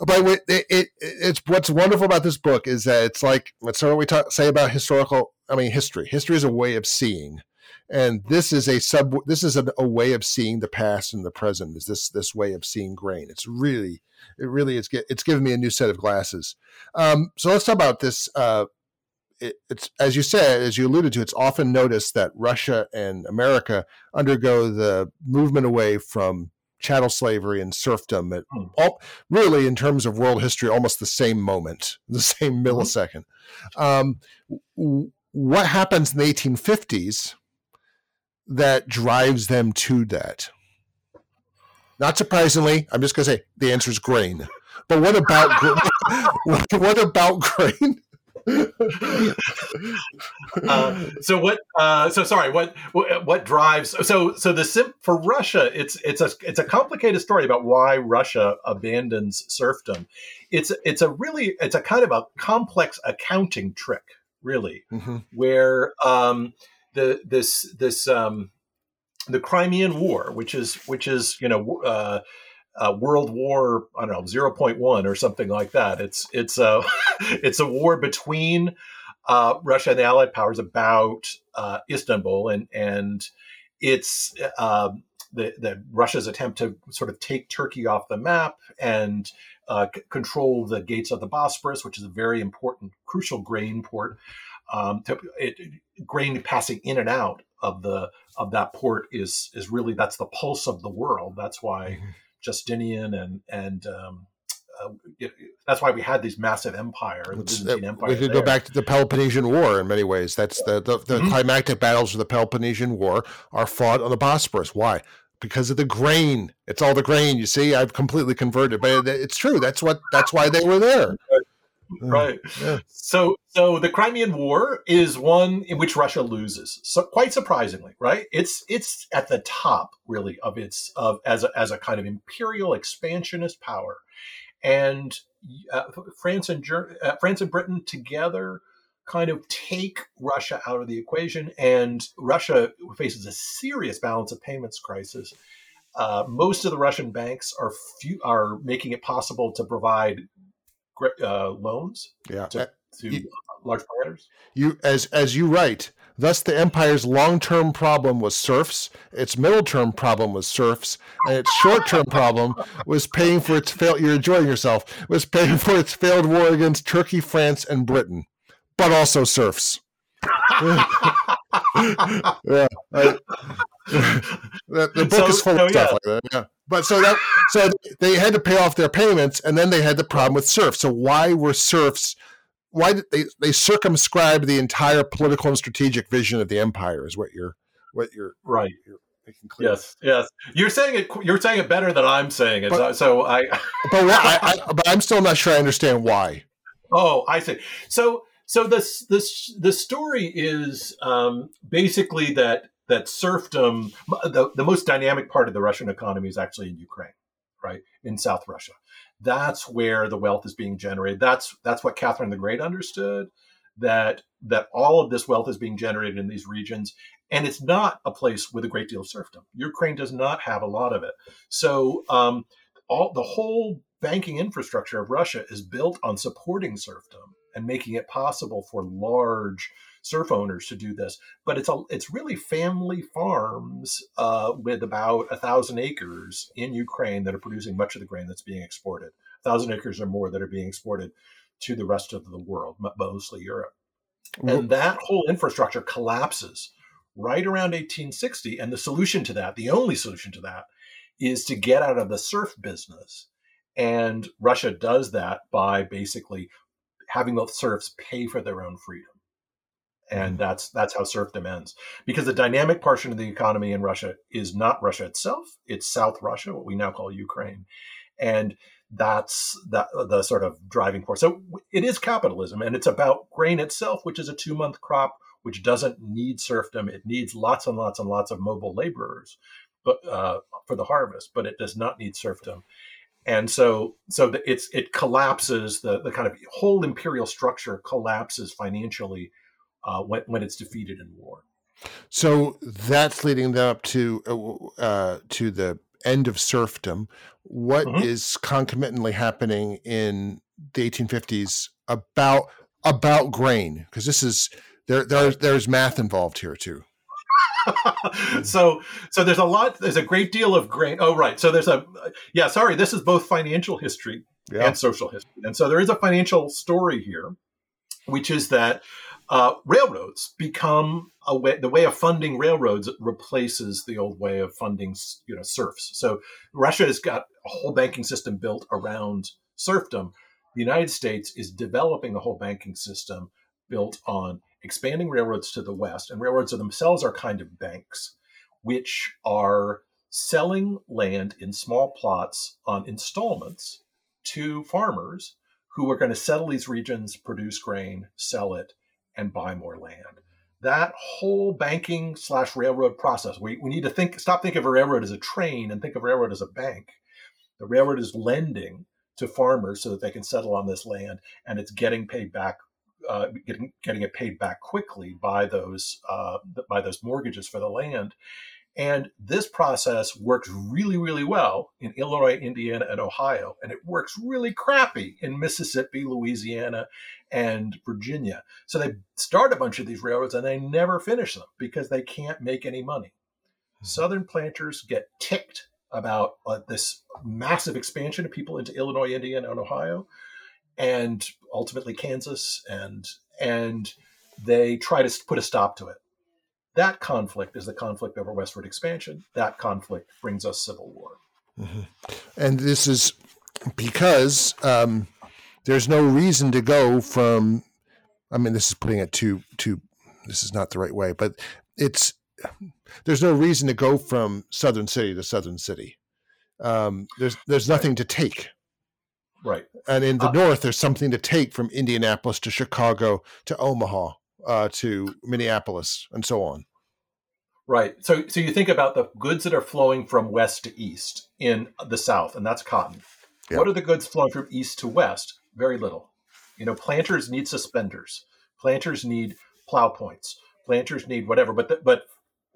but it, it, it's what's wonderful about this book is that it's like what's what we talk, say about historical. I mean, history. History is a way of seeing and this is a sub this is a, a, way of seeing the past and the present is this this way of seeing grain it's really it really is it's given me a new set of glasses um, so let's talk about this uh, it, it's as you said as you alluded to it's often noticed that russia and america undergo the movement away from chattel slavery and serfdom at hmm. all, really in terms of world history almost the same moment the same mm-hmm. millisecond um, what happens in the 1850s that drives them to that? Not surprisingly, I'm just going to say the answer is grain. But what about what about grain? uh, so what? Uh, so sorry. What, what? What drives? So so the sim for Russia, it's it's a it's a complicated story about why Russia abandons serfdom. It's it's a really it's a kind of a complex accounting trick, really, mm-hmm. where um, the this this um, the Crimean War, which is which is you know uh, uh, World War I don't know zero point one or something like that. It's it's a it's a war between uh, Russia and the Allied powers about uh, Istanbul and and it's um, the, the Russia's attempt to sort of take Turkey off the map and uh, c- control the gates of the Bosporus, which is a very important, crucial grain port um, to, it, grain passing in and out of the of that port is is really that's the pulse of the world. That's why mm-hmm. Justinian and and um, uh, it, that's why we had these massive empire, the Byzantine Empire. We could go back to the Peloponnesian War in many ways. That's the the, the mm-hmm. climactic battles of the Peloponnesian War are fought on the Bosporus. Why? Because of the grain. It's all the grain. You see, I've completely converted, but it's true. That's what. That's why they were there. Right. Yeah. So, so the Crimean War is one in which Russia loses. So, quite surprisingly, right? It's it's at the top, really, of its of as a, as a kind of imperial expansionist power, and uh, France and Ger- uh, France and Britain together kind of take Russia out of the equation, and Russia faces a serious balance of payments crisis. Uh, most of the Russian banks are few, are making it possible to provide uh, loans yeah. to, to you, large providers. You as as you write. Thus, the empire's long-term problem was serfs. Its middle-term problem was serfs, and its short-term problem was paying for its failed. You're enjoying yourself. Was paying for its failed war against Turkey, France, and Britain, but also serfs. yeah, I, the, the book so, is full of stuff yeah. like that. Yeah. But so that so they had to pay off their payments, and then they had the problem with serfs. So why were serfs? Why did they they circumscribed the entire political and strategic vision of the empire? Is what you're what you're right. You're yes, yes. You're saying it. You're saying it better than I'm saying it. But, so I. but I, I, but I'm still not sure I understand why. Oh, I see. So so this this the story is um, basically that that serfdom, the, the most dynamic part of the Russian economy is actually in Ukraine, right? In South Russia. That's where the wealth is being generated. That's that's what Catherine the Great understood that that all of this wealth is being generated in these regions and it's not a place with a great deal of serfdom. Ukraine does not have a lot of it. So um, all the whole banking infrastructure of Russia is built on supporting serfdom and making it possible for large serf owners to do this. But it's a it's really family farms uh, with about a thousand acres in Ukraine that are producing much of the grain that's being exported. A thousand acres or more that are being exported to the rest of the world, mostly Europe. And that whole infrastructure collapses right around 1860. And the solution to that, the only solution to that, is to get out of the serf business. And Russia does that by basically having the serfs pay for their own freedom. And that's that's how serfdom ends. Because the dynamic portion of the economy in Russia is not Russia itself; it's South Russia, what we now call Ukraine, and that's the, the sort of driving force. So it is capitalism, and it's about grain itself, which is a two month crop, which doesn't need serfdom. It needs lots and lots and lots of mobile laborers, but uh, for the harvest, but it does not need serfdom. And so, so it's it collapses the the kind of whole imperial structure collapses financially uh, when when it's defeated in war. So that's leading them up to uh, to the end of serfdom. What mm-hmm. is concomitantly happening in the 1850s about about grain? Because this is there there's there's math involved here too. so so there's a lot there's a great deal of grain oh right so there's a yeah sorry this is both financial history yeah. and social history and so there is a financial story here which is that uh, railroads become a way the way of funding railroads replaces the old way of funding you know serfs. So russia has got a whole banking system built around serfdom. The united states is developing a whole banking system built on expanding railroads to the west and railroads themselves are kind of banks which are selling land in small plots on installments to farmers who are going to settle these regions produce grain sell it and buy more land. That whole banking slash railroad process, we, we need to think, stop thinking of a railroad as a train and think of railroad as a bank. The railroad is lending to farmers so that they can settle on this land, and it's getting paid back, uh, getting getting it paid back quickly by those uh, by those mortgages for the land. And this process works really, really well in Illinois, Indiana, and Ohio. And it works really crappy in Mississippi, Louisiana, and Virginia. So they start a bunch of these railroads and they never finish them because they can't make any money. Mm-hmm. Southern planters get ticked about uh, this massive expansion of people into Illinois, Indiana, and Ohio, and ultimately Kansas, and and they try to put a stop to it. That conflict is the conflict over westward expansion. That conflict brings us civil war. Mm-hmm. And this is because um, there's no reason to go from. I mean, this is putting it too too. This is not the right way, but it's there's no reason to go from southern city to southern city. Um, there's there's nothing to take. Right. And in the uh, north, there's something to take from Indianapolis to Chicago to Omaha uh, to Minneapolis and so on. Right. So, so you think about the goods that are flowing from west to east in the South, and that's cotton. Yep. What are the goods flowing from east to west? Very little. You know, planters need suspenders. Planters need plow points. Planters need whatever. But the, but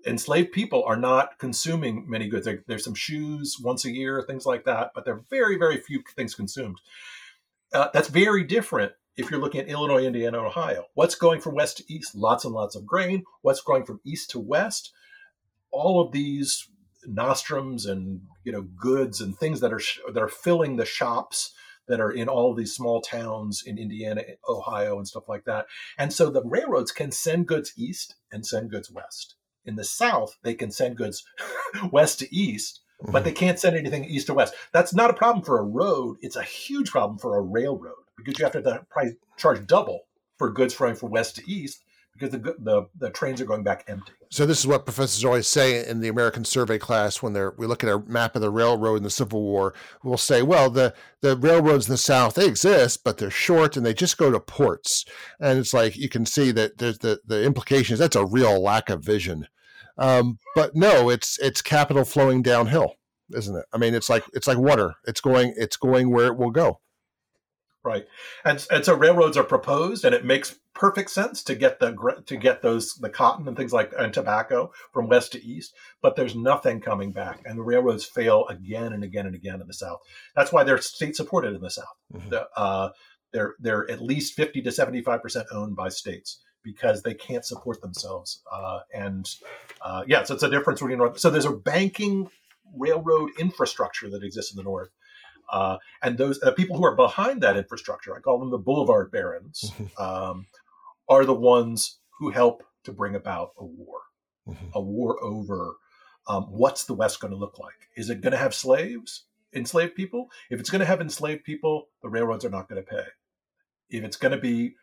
enslaved people are not consuming many goods. There, there's some shoes once a year, things like that, but there are very very few things consumed. Uh, that's very different if you're looking at Illinois, Indiana, Ohio, what's going from west to east? Lots and lots of grain. What's going from east to west? All of these nostrums and you know goods and things that are that are filling the shops that are in all of these small towns in Indiana, Ohio, and stuff like that. And so the railroads can send goods east and send goods west. In the South, they can send goods west to east, but they mm-hmm. can't send anything east to west. That's not a problem for a road. It's a huge problem for a railroad because you have to price, charge double for goods flowing from west to east because the, the, the trains are going back empty. So this is what professors always say in the American Survey class when they're we look at a map of the railroad in the Civil War. We'll say, well, the the railroads in the South they exist, but they're short and they just go to ports. And it's like you can see that there's the the implications. That's a real lack of vision. Um, but no, it's it's capital flowing downhill, isn't it? I mean, it's like it's like water. It's going it's going where it will go. Right, and and so railroads are proposed, and it makes perfect sense to get the to get those the cotton and things like and tobacco from west to east. But there's nothing coming back, and the railroads fail again and again and again in the South. That's why they're state supported in the South. Mm-hmm. The, uh, they're they're at least fifty to seventy five percent owned by states because they can't support themselves. Uh, and uh, yeah, so it's a difference between North. So there's a banking railroad infrastructure that exists in the North Uh, and those uh, people who are behind that infrastructure, I call them the boulevard barons, Mm-hmm. um, are the ones who help to bring about a war, Mhm. a war over um, what's the West going to look like? Is it going to have slaves, enslaved people? If it's going to have enslaved people, the railroads are not going to pay. If it's going to be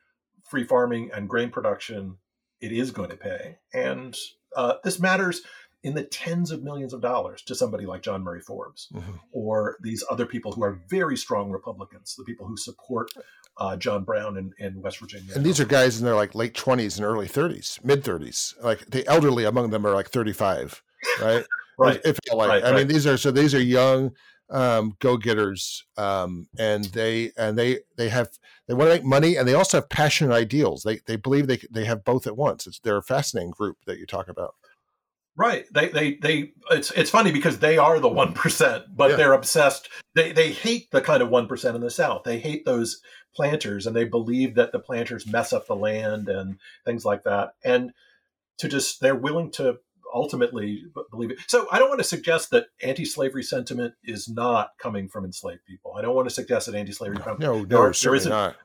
free farming and grain production, it is going to pay. And uh, this matters in the tens of millions of dollars to somebody like John Murray Forbes Mhm. or these other people who are very strong Republicans, the people who support uh, John Brown in, in West Virginia. And these are guys in their like late twenties and early thirties, mid thirties. Like the elderly among them are like thirty five, right? right. If like, Right, I mean, these are so these are young um, go getters, um, and they and they they have they want to make money, and they also have passionate ideals. They they believe they they have both at once. It's they're a fascinating group that you talk about. Right. They they they it's it's funny because they are the one percent, but Yeah. they're obsessed. They they hate the kind of one percent in the South. They hate those planters and they believe that the planters mess up the land and things like that. And to just they're willing to ultimately believe it. So I don't want to suggest that anti-slavery sentiment is not coming from enslaved people. I don't want to suggest that anti-slavery No, comes no, There- there isn't- not.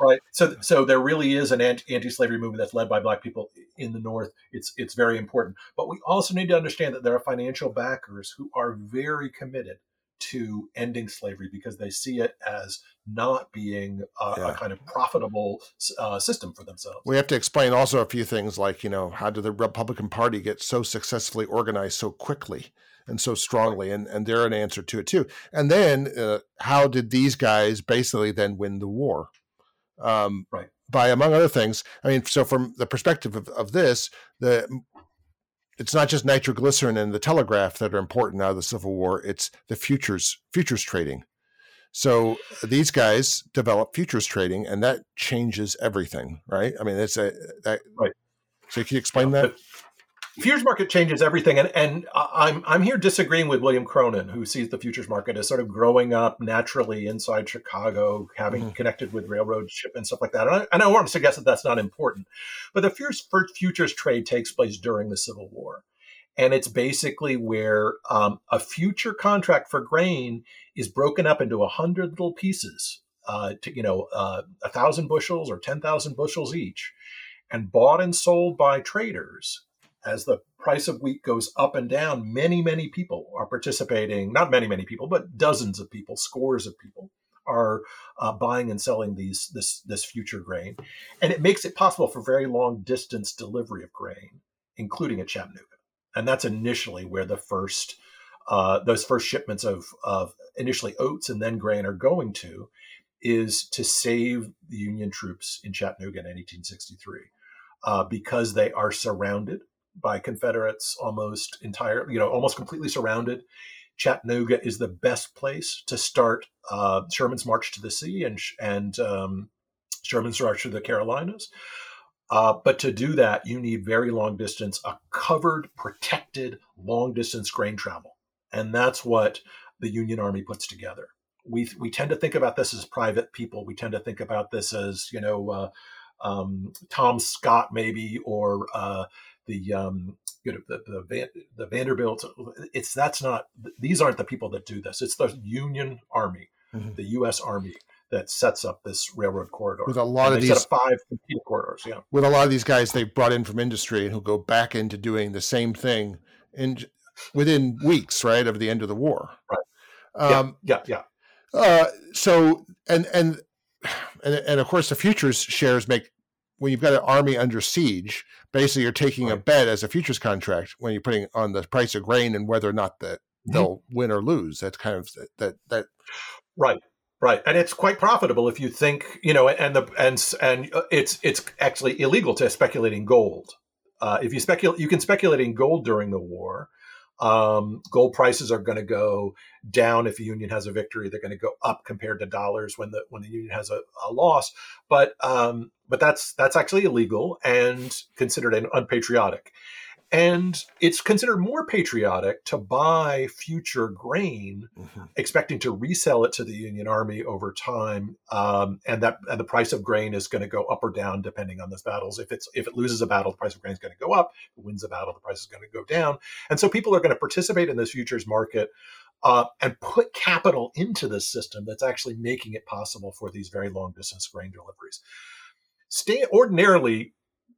Right. So, so there really is an anti- anti-slavery movement that's led by Black people in the North. It's it's very important, but we also need to understand that there are financial backers who are very committed to ending slavery because they see it as not being a, Yeah. a kind of profitable uh, system for themselves. We have to explain also a few things like, you know, how did the Republican Party get so successfully organized so quickly and so strongly? And, and they're an answer to it too. And then uh, how did these guys basically then win the war? Um, Right. By, among other things, I mean, so from the perspective of, of this, the it's not just nitroglycerin and the telegraph that are important out of the Civil War. It's the futures futures trading. So these guys develop futures trading, and that changes everything, right? I mean, it's a that, Right. So can you explain Yeah, that? Futures market changes everything, and and I'm I'm here disagreeing with William Cronon, who sees the futures market as sort of growing up naturally inside Chicago, having Mhm. connected with railroad ship and stuff like that. And I, and I want to suggest that that's not important, but the first futures trade takes place during the Civil War, and it's basically where um, a future contract for grain is broken up into a hundred little pieces, uh, to you know, uh, a thousand bushels or ten thousand bushels each, and bought and sold by traders as the price of wheat goes up and down, many, many people are participating. Not many, many people, but dozens of people, scores of people are uh, buying and selling these this this future grain, and it makes it possible for very long distance delivery of grain, including at Chattanooga. And that's initially where the first uh, those first shipments of of initially oats and then grain are going to, is to save the Union troops in Chattanooga in 1863 uh, because they are surrounded by Confederates almost entirely, you know, almost completely surrounded. Chattanooga is the best place to start uh, Sherman's march to the sea and and um, Sherman's march to the Carolinas. Uh, but to do that, you need very long distance, a covered, protected, long distance grain travel, and that's what the Union Army puts together. We we tend to think about this as private people. We tend to think about this as you know. Uh, um, Tom Scott, maybe, or uh, the um, you know the the, Van, the Vanderbilt. It's that's not. These aren't the people that do this. It's the Union Army, Mhm. the U.S. Army that sets up this railroad corridor. With a lot And of these, five corridors. Yeah, with a lot of these guys they brought in from industry and who go back into doing the same thing in within weeks, right, of the end of the war. Right. Um, yeah, yeah. Uh, so and and and and of course the futures shares make when you've got an army under siege. Basically, you're taking a bet as a futures contract when you're putting on the price of grain and whether or not that Mhm. they'll win or lose. That's kind of that that Right. Right, and it's quite profitable if you think you know, and the and and uh, it's it's actually illegal to speculate in gold. Uh, if you speculate, you can speculate in gold during the war. Um, gold prices are going to go down if the Union has a victory. They're going to go up compared to dollars when the when the Union has a, a loss. But um, but that's that's actually illegal and considered an unpatriotic. And it's considered more patriotic to buy future grain, mm-hmm. expecting to resell it to the Union Army over time, um, and that and the price of grain is going to go up or down depending on those battles. If it's if it loses a battle, the price of grain is going to go up. If it wins a battle, the price is going to go down. And so people are going to participate in this futures market uh, and put capital into this system that's actually making it possible for these very long distance grain deliveries. Stay, ordinarily,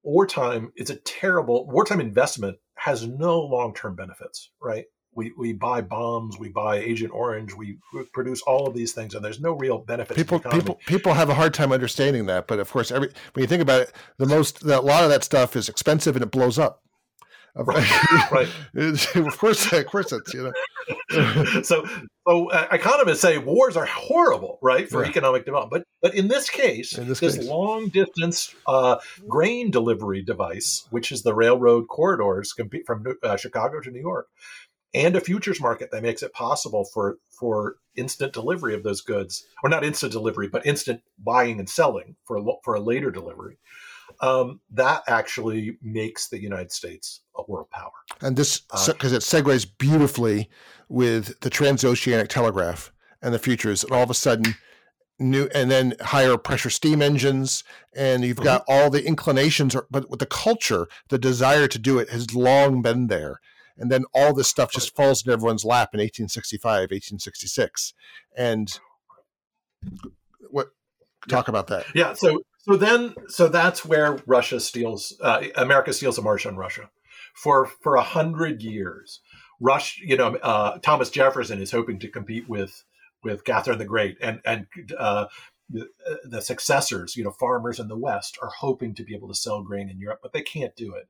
wartime is a terrible wartime investment has no long term benefits, right? We, we buy bombs, we buy Agent Orange, we produce all of these things, and there's no real benefit. People, people, people have a hard time understanding that, but of course, every when you think about it, the most, a lot of that stuff is expensive and it blows up. Right. right. of course, of course, it's you know. so, so uh, economists say wars are horrible, right, for yeah. economic development. But but in this case, in this, this case. long distance uh, grain delivery device, which is the railroad corridors from uh, Chicago to New York, and a futures market that makes it possible for for instant delivery of those goods, or not instant delivery, but instant buying and selling for a, for a later delivery um, that actually makes the United States a world power. And this, because uh, it segues beautifully with the transoceanic telegraph and the futures, and all of a sudden, new and then higher pressure steam engines, and you've got mm-hmm. all the inclinations, but with the culture, the desire to do it has long been there. And then all this stuff just falls in everyone's lap in 1865, 1866. And what talk yeah. about that? Yeah. So so then, so that's where Russia steals, uh, America steals a march on Russia for for a hundred years. Rush, you know, uh, Thomas Jefferson is hoping to compete with with Catherine the Great, and and uh, the, the, successors, you know, farmers in the West are hoping to be able to sell grain in Europe, but they can't do it.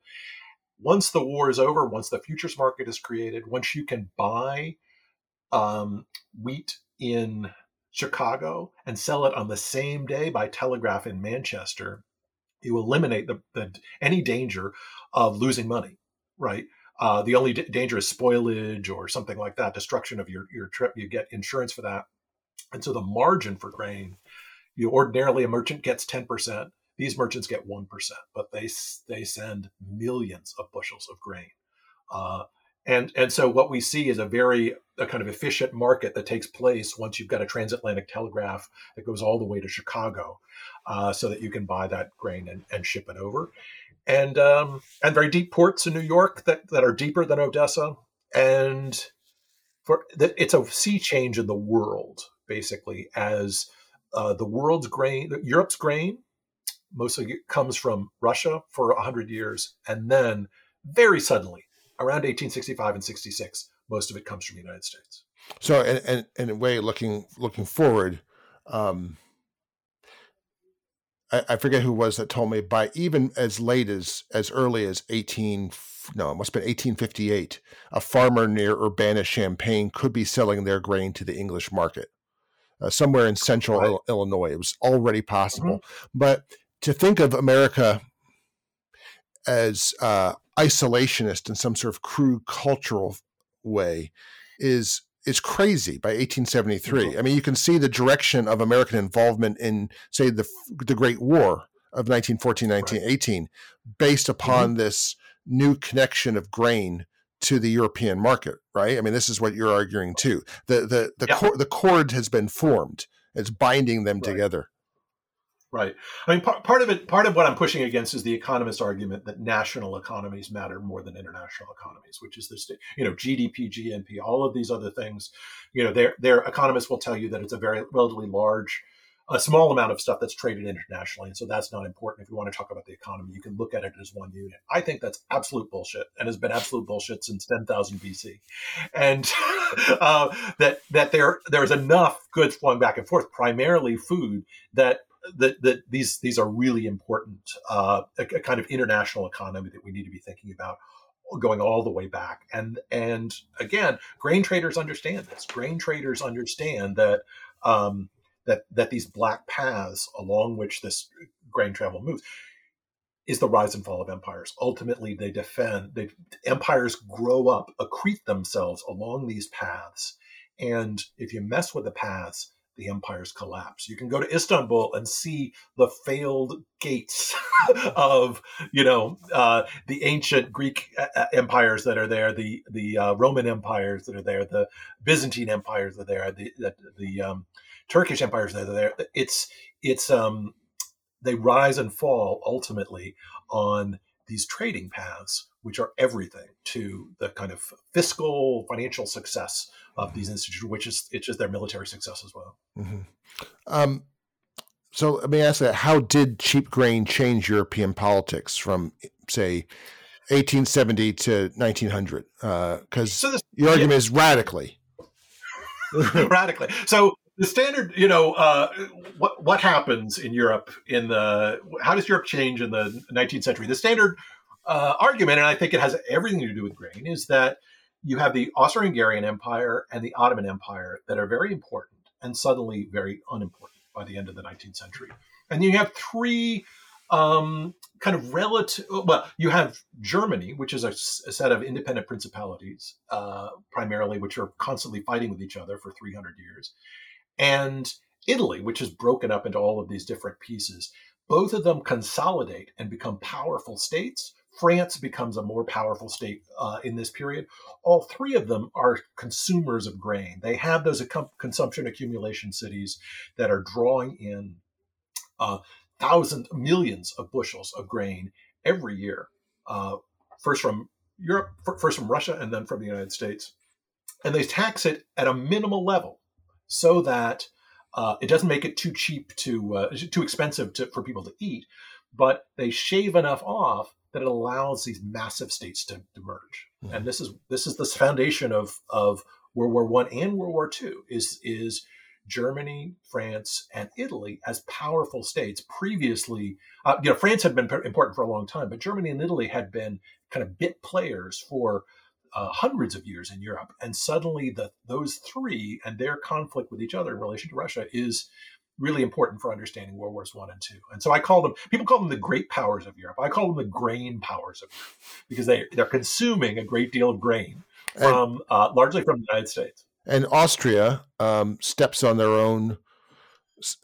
Once the war is over, once the futures market is created, once you can buy um, wheat in Chicago and sell it on the same day by telegraph in Manchester, you eliminate the, the any danger of losing money, right? Uh, the only d- danger is spoilage or something like that, destruction of your, your trip. You get insurance for that. And so the margin for grain, you ordinarily a merchant gets 10%. These merchants get 1%, but they, they send millions of bushels of grain. Uh, and and so what we see is a very a kind of efficient market that takes place once you've got a transatlantic telegraph that goes all the way to Chicago, uh, so that you can buy that grain and, and ship it over, and um, and very deep ports in New York that that are deeper than Odessa, and for it's a sea change in the world basically as uh, the world's grain, Europe's grain, mostly comes from Russia for hundred years, and then very suddenly around 1865 and 66, most of it comes from the United States. So, and, and, in a way, looking looking forward, um, I, I, forget who was that told me by even as late as as early as 18 no, it must have been 1858, a farmer near Urbana, Champaign could be selling their grain to the English market. Uh, somewhere in central right. Illinois. It was already possible. Mm-hmm. But to think of America as uh, isolationist in some sort of crude cultural way is is crazy by 1873. Mm-hmm. I mean, you can see the direction of American involvement in, say, the the Great War of 1914, 1918, right. based upon mm-hmm. this new connection of grain to the European market, right? I mean, this is what you're arguing too. The the the, yeah. the cord has been formed. It's binding them right. together. Right. I mean, part, part of it, part of what I'm pushing against is the economist argument that national economies matter more than international economies, which is this, you know, GDP, GNP, all of these other things. You know, their their economists will tell you that it's a very relatively large, a small amount of stuff that's traded internationally, and so that's not important. If you want to talk about the economy, you can look at it as one unit. I think that's absolute bullshit, and has been absolute bullshit since 10,000 BC, and uh, that that there there is enough goods flowing back and forth, primarily food, that that, that these these are really important, uh, a, a, kind of international economy that we need to be thinking about going all the way back. And and again, grain traders understand this. Grain traders understand that um, that that these black paths along which this grain travel moves is the rise and fall of empires. Ultimately, they defend. They empires grow up, accrete themselves along these paths, and if you mess with the paths, the empire's collapse. You can go to Istanbul and see the failed gates of, you know, uh, the ancient Greek uh, uh, empires that are there, the the uh, Roman empires that are there, the Byzantine empires that are there, the the, the um, Turkish empires that are there. It's it's um, they rise and fall ultimately on these trading paths, which are everything to the kind of fiscal financial success of these institutions, which is it's just their military success as well. Mm-hmm. Um, so let me ask that: How did cheap grain change European politics from, say, 1870 to 1900? Because uh, so your argument yeah. is radically. radically. So the standard, you know, uh, what what happens in Europe in the how does Europe change in the 19th century? The standard uh, argument, and I think it has everything to do with grain, is that you have the Austro-Hungarian Empire and the Ottoman Empire that are very important and suddenly very unimportant by the end of the 19th century. And you have three um, kind of relative. Well, you have Germany, which is a, a set of independent principalities, uh, primarily, which are constantly fighting with each other for 300 years, and Italy, which is broken up into all of these different pieces. Both of them consolidate and become powerful states France becomes a more powerful state uh, in this period. All three of them are consumers of grain. They have those ac- consumption accumulation cities that are drawing in uh, thousands, millions of bushels of grain every year, uh, first from Europe, first from Russia, and then from the United States. And they tax it at a minimal level so that uh, it doesn't make it too cheap to uh, too expensive to, for people to eat, but they shave enough off that it allows these massive states to, to merge. Mm-hmm. And this is this is the foundation of of World War One and World War Two is is Germany, France, and Italy as powerful states. Previously, uh, you know, France had been important for a long time, but Germany and Italy had been kind of bit players for uh, hundreds of years in Europe. And suddenly, the those three and their conflict with each other in relation to Russia is really important for understanding World Wars One and Two. And so I call them people call them the great powers of Europe. I call them the grain powers of Europe because they they're consuming a great deal of grain from and, uh, largely from the United States. And Austria um, steps on their own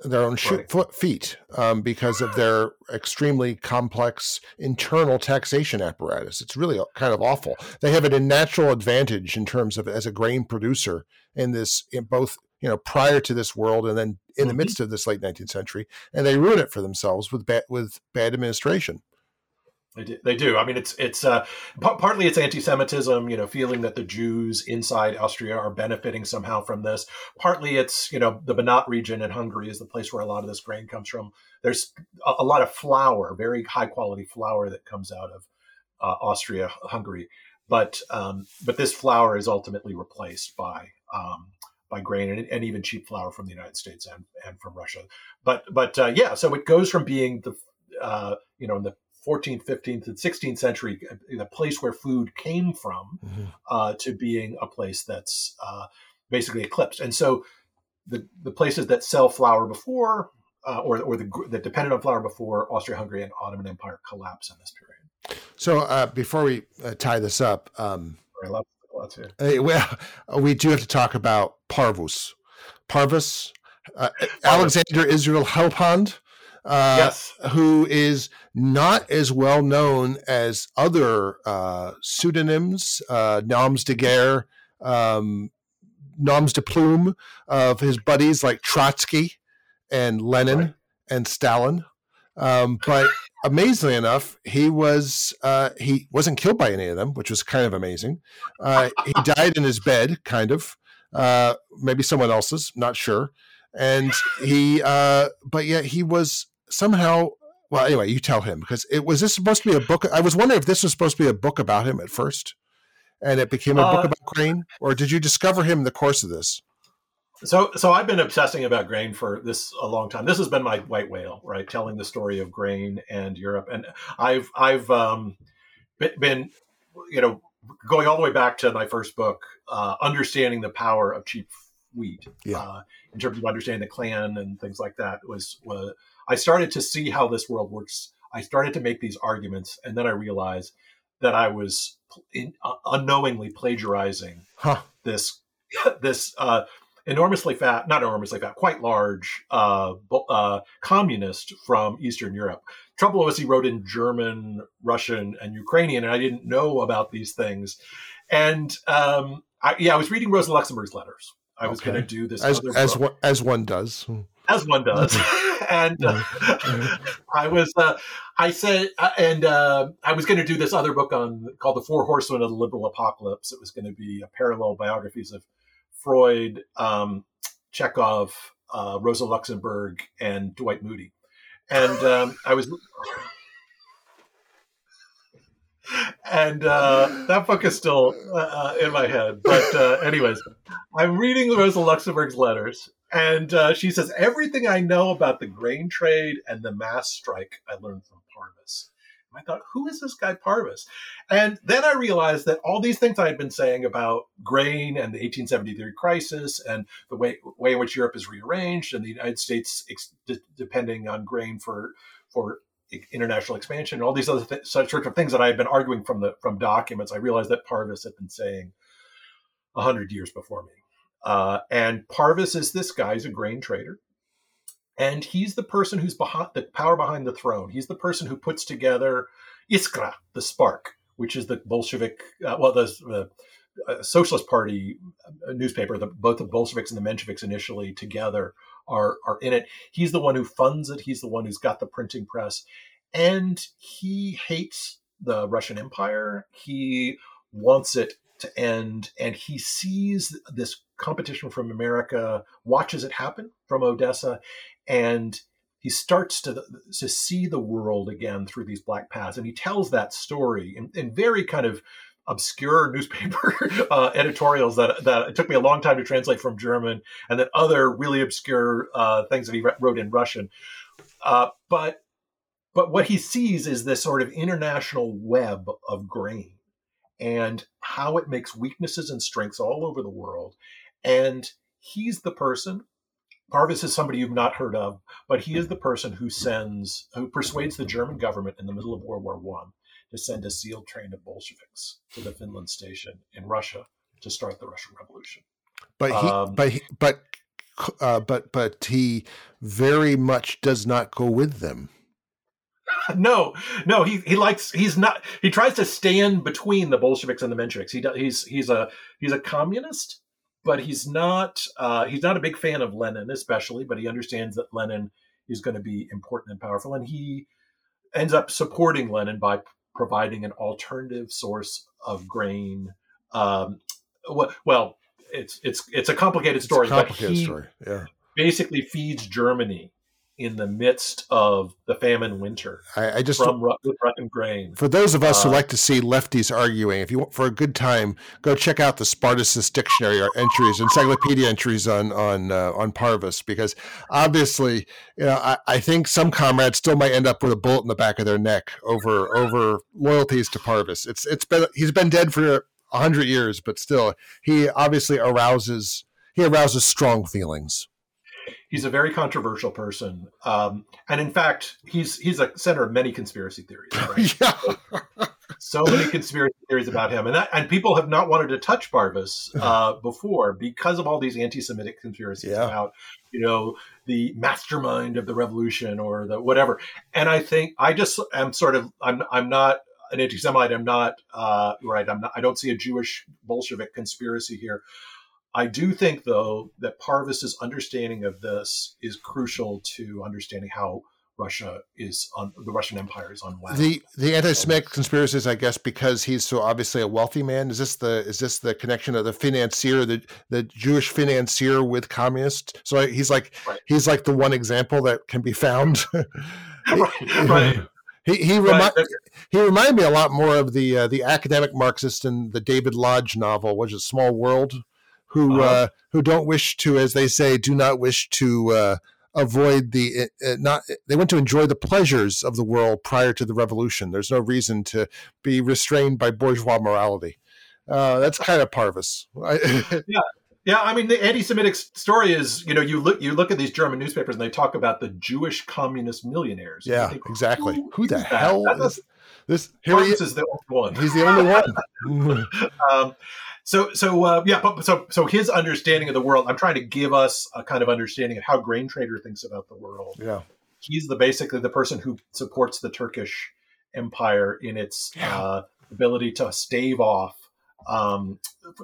their own right. foot, feet um, because of their extremely complex internal taxation apparatus. It's really kind of awful. They have a natural advantage in terms of as a grain producer in this in both you know prior to this world and then in the mm-hmm. midst of this late 19th century and they ruin it for themselves with bad with bad administration they do. They do. I mean, it's it's uh, p- partly it's anti-Semitism. You know, feeling that the Jews inside Austria are benefiting somehow from this. Partly it's you know the Banat region in Hungary is the place where a lot of this grain comes from. There's a, a lot of flour, very high quality flour that comes out of uh, Austria, Hungary. But um, but this flour is ultimately replaced by um, by grain and, and, even cheap flour from the United States and, and from Russia. But but uh, yeah, so it goes from being the uh, you know in the 14th, 15th, and 16th century uh, the place where food came from mm-hmm. uh, to being a place that's uh, basically eclipsed. And so the the places that sell flour before uh, or or the that depended on flour before Austria-Hungary and Ottoman Empire collapse in this period. So uh, before we tie this up. Um, I love lots well, we do have to talk about Parvus. Parvus, uh, Alexander Israel Helphand, uh, yes. who is not as well known as other uh, pseudonyms, uh, noms de guerre, um, noms de plume of his buddies like Trotsky and Lenin right. and Stalin. Um, but amazingly enough, he was uh, he wasn't killed by any of them, which was kind of amazing. Uh, he died in his bed, kind of. Uh, maybe someone else's, not sure. And he, uh, but yet he was somehow. Well, anyway, you tell him because it was this supposed to be a book. I was wondering if this was supposed to be a book about him at first, and it became a book uh, about Crane, or did you discover him in the course of this? So, so I've been obsessing about grain for this a long time. This has been my white whale, right? Telling the story of grain and Europe, and I've I've um, been, you know, going all the way back to my first book, uh, understanding the power of cheap wheat, yeah. uh, in terms of understanding the Klan and things like that. Was was I started to see how this world works. I started to make these arguments, and then I realized that I was in, uh, unknowingly plagiarizing huh. this this uh, enormously fat, not enormously fat, quite large uh, uh, communist from Eastern Europe. Trouble was he wrote in German, Russian, and Ukrainian, and I didn't know about these things. And um, I, yeah, I was reading Rosa Luxemburg's letters. I was okay. going to do this as as one, as one does, as one does. and uh, I was, uh, I said, uh, and uh, I was going to do this other book on called "The Four Horsemen of the Liberal Apocalypse." It was going to be a parallel biographies of Freud, um, Chekhov, uh, Rosa Luxemburg, and Dwight Moody. And um, I was and uh, that book is still uh, in my head. But uh, anyways, I'm reading Rosa Luxemburg's letters, and uh, she says everything I know about the grain trade and the mass strike I learned from Parvus. I thought, who is this guy Parvus? And then I realized that all these things I had been saying about grain and the 1873 crisis and the way way in which Europe is rearranged and the United States ex- depending on grain for for international expansion and all these other th- such sorts of things that I had been arguing from the from documents. I realized that Parvus had been saying hundred years before me. Uh, and Parvus is this guy, he's a grain trader. And he's the person who's behind the power behind the throne. He's the person who puts together Iskra, the spark, which is the Bolshevik, uh, well, the uh, Socialist Party uh, newspaper. The, both the Bolsheviks and the Mensheviks initially together are are in it. He's the one who funds it. He's the one who's got the printing press, and he hates the Russian Empire. He wants it to end, and he sees this competition from America, watches it happen from Odessa, and he starts to, to see the world again through these black paths. And he tells that story in, in very kind of obscure newspaper uh, editorials that that it took me a long time to translate from German, and then other really obscure uh, things that he wrote in Russian. Uh, but but what he sees is this sort of international web of grain and how it makes weaknesses and strengths all over the world. And he's the person. Parvus is somebody you've not heard of, but he is the person who sends, who persuades the German government in the middle of World War One to send a SEAL train of Bolsheviks to the Finland station in Russia to start the Russian Revolution. But he, um, but he, but uh, but but he very much does not go with them. No, no, he he likes he's not he tries to stand between the Bolsheviks and the Mensheviks. He does, he's he's a he's a communist, but he's not uh, he's not a big fan of Lenin, especially. But he understands that Lenin is going to be important and powerful, and he ends up supporting Lenin by providing an alternative source of grain. Um, well, it's it's it's a complicated story. A complicated story. Yeah. Basically, feeds Germany in the midst of the famine winter. I, I just from Russian grain. For those of us uh, who like to see lefties arguing, if you want for a good time, go check out the Spartacus dictionary or entries, encyclopedia entries on on uh, on Parvus, because obviously, you know, I, I think some comrades still might end up with a bullet in the back of their neck over over loyalties to Parvus. It's it's been he's been dead for a hundred years, but still, he obviously arouses he arouses strong feelings he's a very controversial person, um, and in fact, he's he's a center of many conspiracy theories. Right? yeah. so many conspiracy theories about him, and that, and people have not wanted to touch Parvus uh, before because of all these anti-Semitic conspiracies yeah. about you know the mastermind of the revolution or the whatever. And I think I just am sort of I'm I'm not an anti-Semite. I'm not uh, right. I'm not. I don't see a Jewish Bolshevik conspiracy here. I do think, though, that Parvus's understanding of this is crucial to understanding how Russia is on the Russian Empire is unwound. The the anti-Semitic conspiracies, I guess, because he's so obviously a wealthy man. Is this the is this the connection of the financier, the the Jewish financier with communist? So he's like right. he's like the one example that can be found. right. right. He he, remi- right. he reminded me a lot more of the uh, the academic Marxist in the David Lodge novel, which is Small World who uh-huh. uh, who don't wish to, as they say, do not wish to uh, avoid the uh, uh, not. They want to enjoy the pleasures of the world prior to the revolution. There's no reason to be restrained by bourgeois morality. Uh, that's kind of Parvus. yeah. Yeah, I mean the anti-Semitic story is, you know, you look you look at these German newspapers and they talk about the Jewish communist millionaires. Yeah, think, exactly. Who, who the hell is this? Here he is. is the only one. He's the only one. um, so so uh, yeah, but so so his understanding of the world. I'm trying to give us a kind of understanding of how Grain Trader thinks about the world. Yeah, he's the basically the person who supports the Turkish Empire in its yeah. uh, ability to stave off, um,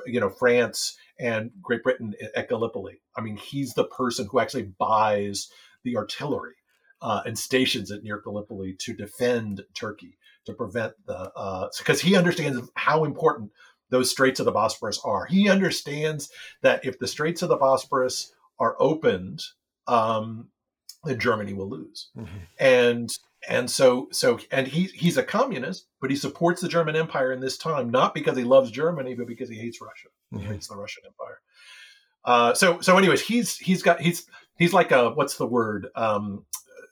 you know, France and Great Britain at Gallipoli. I mean, he's the person who actually buys the artillery uh, and stations it near Gallipoli to defend Turkey to prevent the because uh, he understands how important those Straits of the Bosporus are. He understands that if the Straits of the Bosporus are opened, um, then Germany will lose. Mm-hmm. And and so so and he he's a communist, but he supports the German Empire in this time not because he loves Germany, but because he hates Russia. Mm-hmm. He hates the Russian Empire. Uh, so so anyways, he's he's got he's he's like a what's the word um,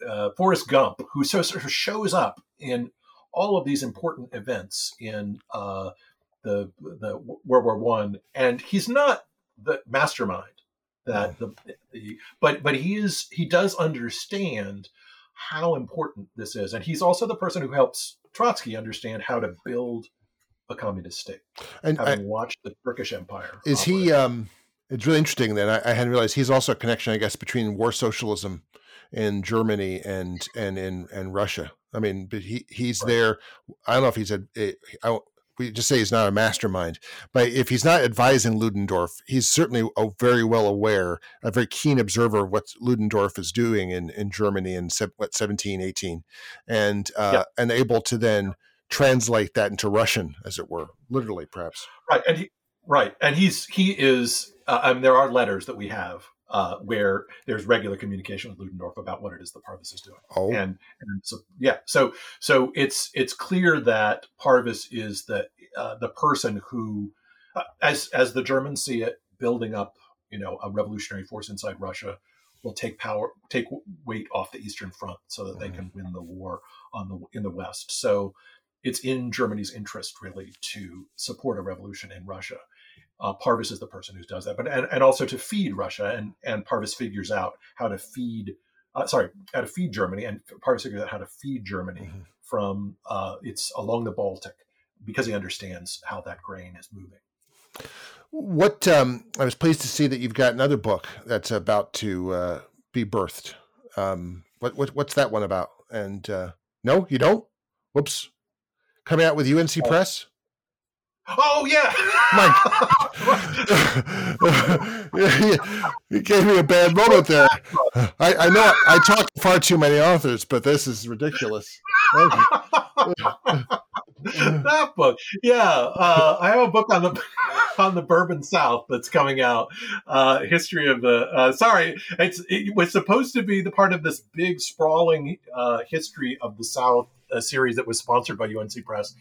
uh, Forrest Gump who so, sort of shows up in all of these important events in uh, the the World War One, and he's not the mastermind that the, the but but he is he does understand how important this is, and he's also the person who helps Trotsky understand how to build a communist state. And having I, watched the Turkish Empire, is operate. he? Um, it's really interesting that I, I, hadn't realized he's also a connection, I guess, between war socialism in Germany and and in and Russia. I mean, but he he's right. there. I don't know if he's a, a I, we just say he's not a mastermind, but if he's not advising Ludendorff, he's certainly a very well aware, a very keen observer of what Ludendorff is doing in, in Germany in what 17, 18, and uh, yeah. and able to then translate that into Russian, as it were, literally, perhaps. Right, and he, right, and he's he is. Uh, I mean, there are letters that we have uh, where there's regular communication with Ludendorff about what it is that Parvus is doing. Oh. And, and so yeah, so so it's it's clear that Parvus is the uh, the person who, uh, as as the Germans see it, building up you know a revolutionary force inside Russia will take power take weight off the Eastern Front so that they mm-hmm. can win the war on the in the West. So it's in Germany's interest really to support a revolution in Russia uh, Parvus is the person who does that, but and, and also to feed Russia, and and Parvus figures out how to feed, uh, sorry, how to feed Germany, and Parvus figures out how to feed Germany mm-hmm. from uh, it's along the Baltic because he understands how that grain is moving. What um, I was pleased to see that you've got another book that's about to uh, be birthed. Um, what, what what's that one about? And uh, no, you don't. Whoops, coming out with UNC oh. Press. Oh yeah, Mike. you gave me a bad moment there. I, I know I talk to far too many authors, but this is ridiculous. that book, yeah. Uh, I have a book on the on the Bourbon South that's coming out. Uh, history of the uh, sorry, it's it was supposed to be the part of this big sprawling uh, history of the South a series that was sponsored by UNC Press,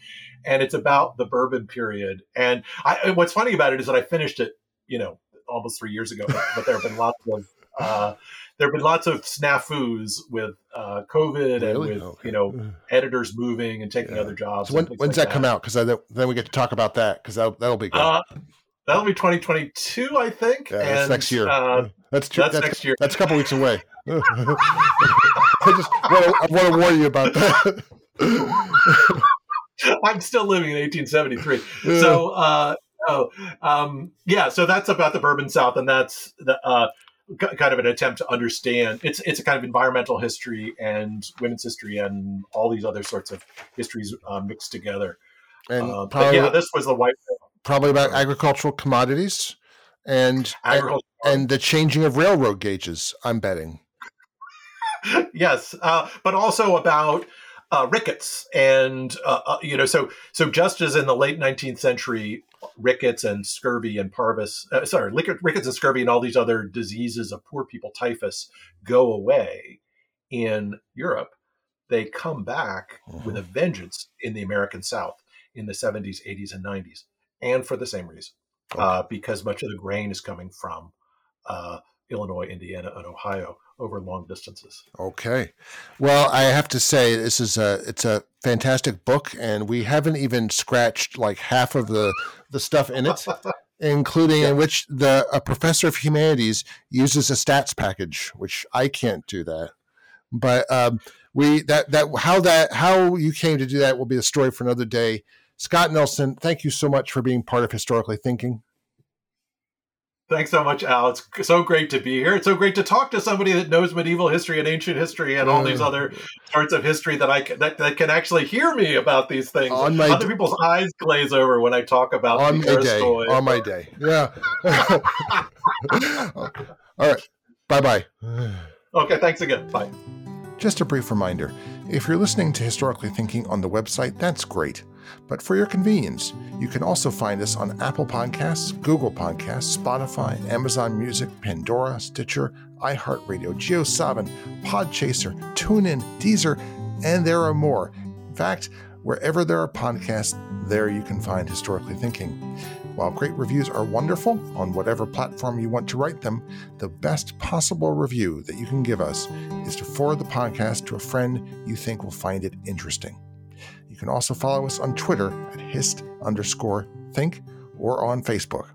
and it's about the bourbon period. And I, what's funny about it is that I finished it, you know, almost three years ago, but, but there have been lots of uh, there have been lots of snafus with uh, COVID really? and with okay. you know editors moving and taking yeah. other jobs. So when, when's like that, come out? Because then we get to talk about that because that'll, that'll be good. Uh, that'll be 2022, I think. Yeah, that's next year. Uh, that's, that's, that's next year. That's a couple weeks away. I just want to, I want to warn you about that. I'm still living in 1873. So, uh, oh, um, yeah. So that's about the Bourbon South, and that's the uh, kind of an attempt to understand. It's it's a kind of environmental history and women's history and all these other sorts of histories uh, mixed together. And uh, probably, yeah, this was the white. Probably about agricultural commodities and and, and the changing of railroad gauges. I'm betting. Yes, uh, but also about uh, rickets and uh, uh, you know so so just as in the late 19th century rickets and scurvy and parvus uh, sorry rickets and scurvy and all these other diseases of poor people typhus go away in europe they come back mm-hmm. with a vengeance in the american south in the 70s 80s and 90s and for the same reason okay. Uh, because much of the grain is coming from uh, illinois indiana and ohio over long distances. Okay. Well, I have to say this is a it's a fantastic book and we haven't even scratched like half of the the stuff in it. including yeah. in which the a professor of humanities uses a stats package, which I can't do that. But um, we that that how that how you came to do that will be a story for another day. Scott Nelson, thank you so much for being part of Historically Thinking. Thanks so much, Al. It's so great to be here. It's so great to talk to somebody that knows medieval history and ancient history and all these other parts of history that I can, that, that can actually hear me about these things. On my Other d- people's eyes glaze over when I talk about on my day. On my day, yeah. all right. Bye bye. Okay. Thanks again. Bye. Just a brief reminder: if you're listening to Historically Thinking on the website, that's great. But for your convenience, you can also find us on Apple Podcasts, Google Podcasts, Spotify, Amazon Music, Pandora, Stitcher, iHeartRadio, JioSaavn, Podchaser, TuneIn, Deezer, and there are more. In fact, wherever there are podcasts, there you can find Historically Thinking. While great reviews are wonderful on whatever platform you want to write them, the best possible review that you can give us is to forward the podcast to a friend you think will find it interesting. You can also follow us on Twitter at hist underscore think or on Facebook.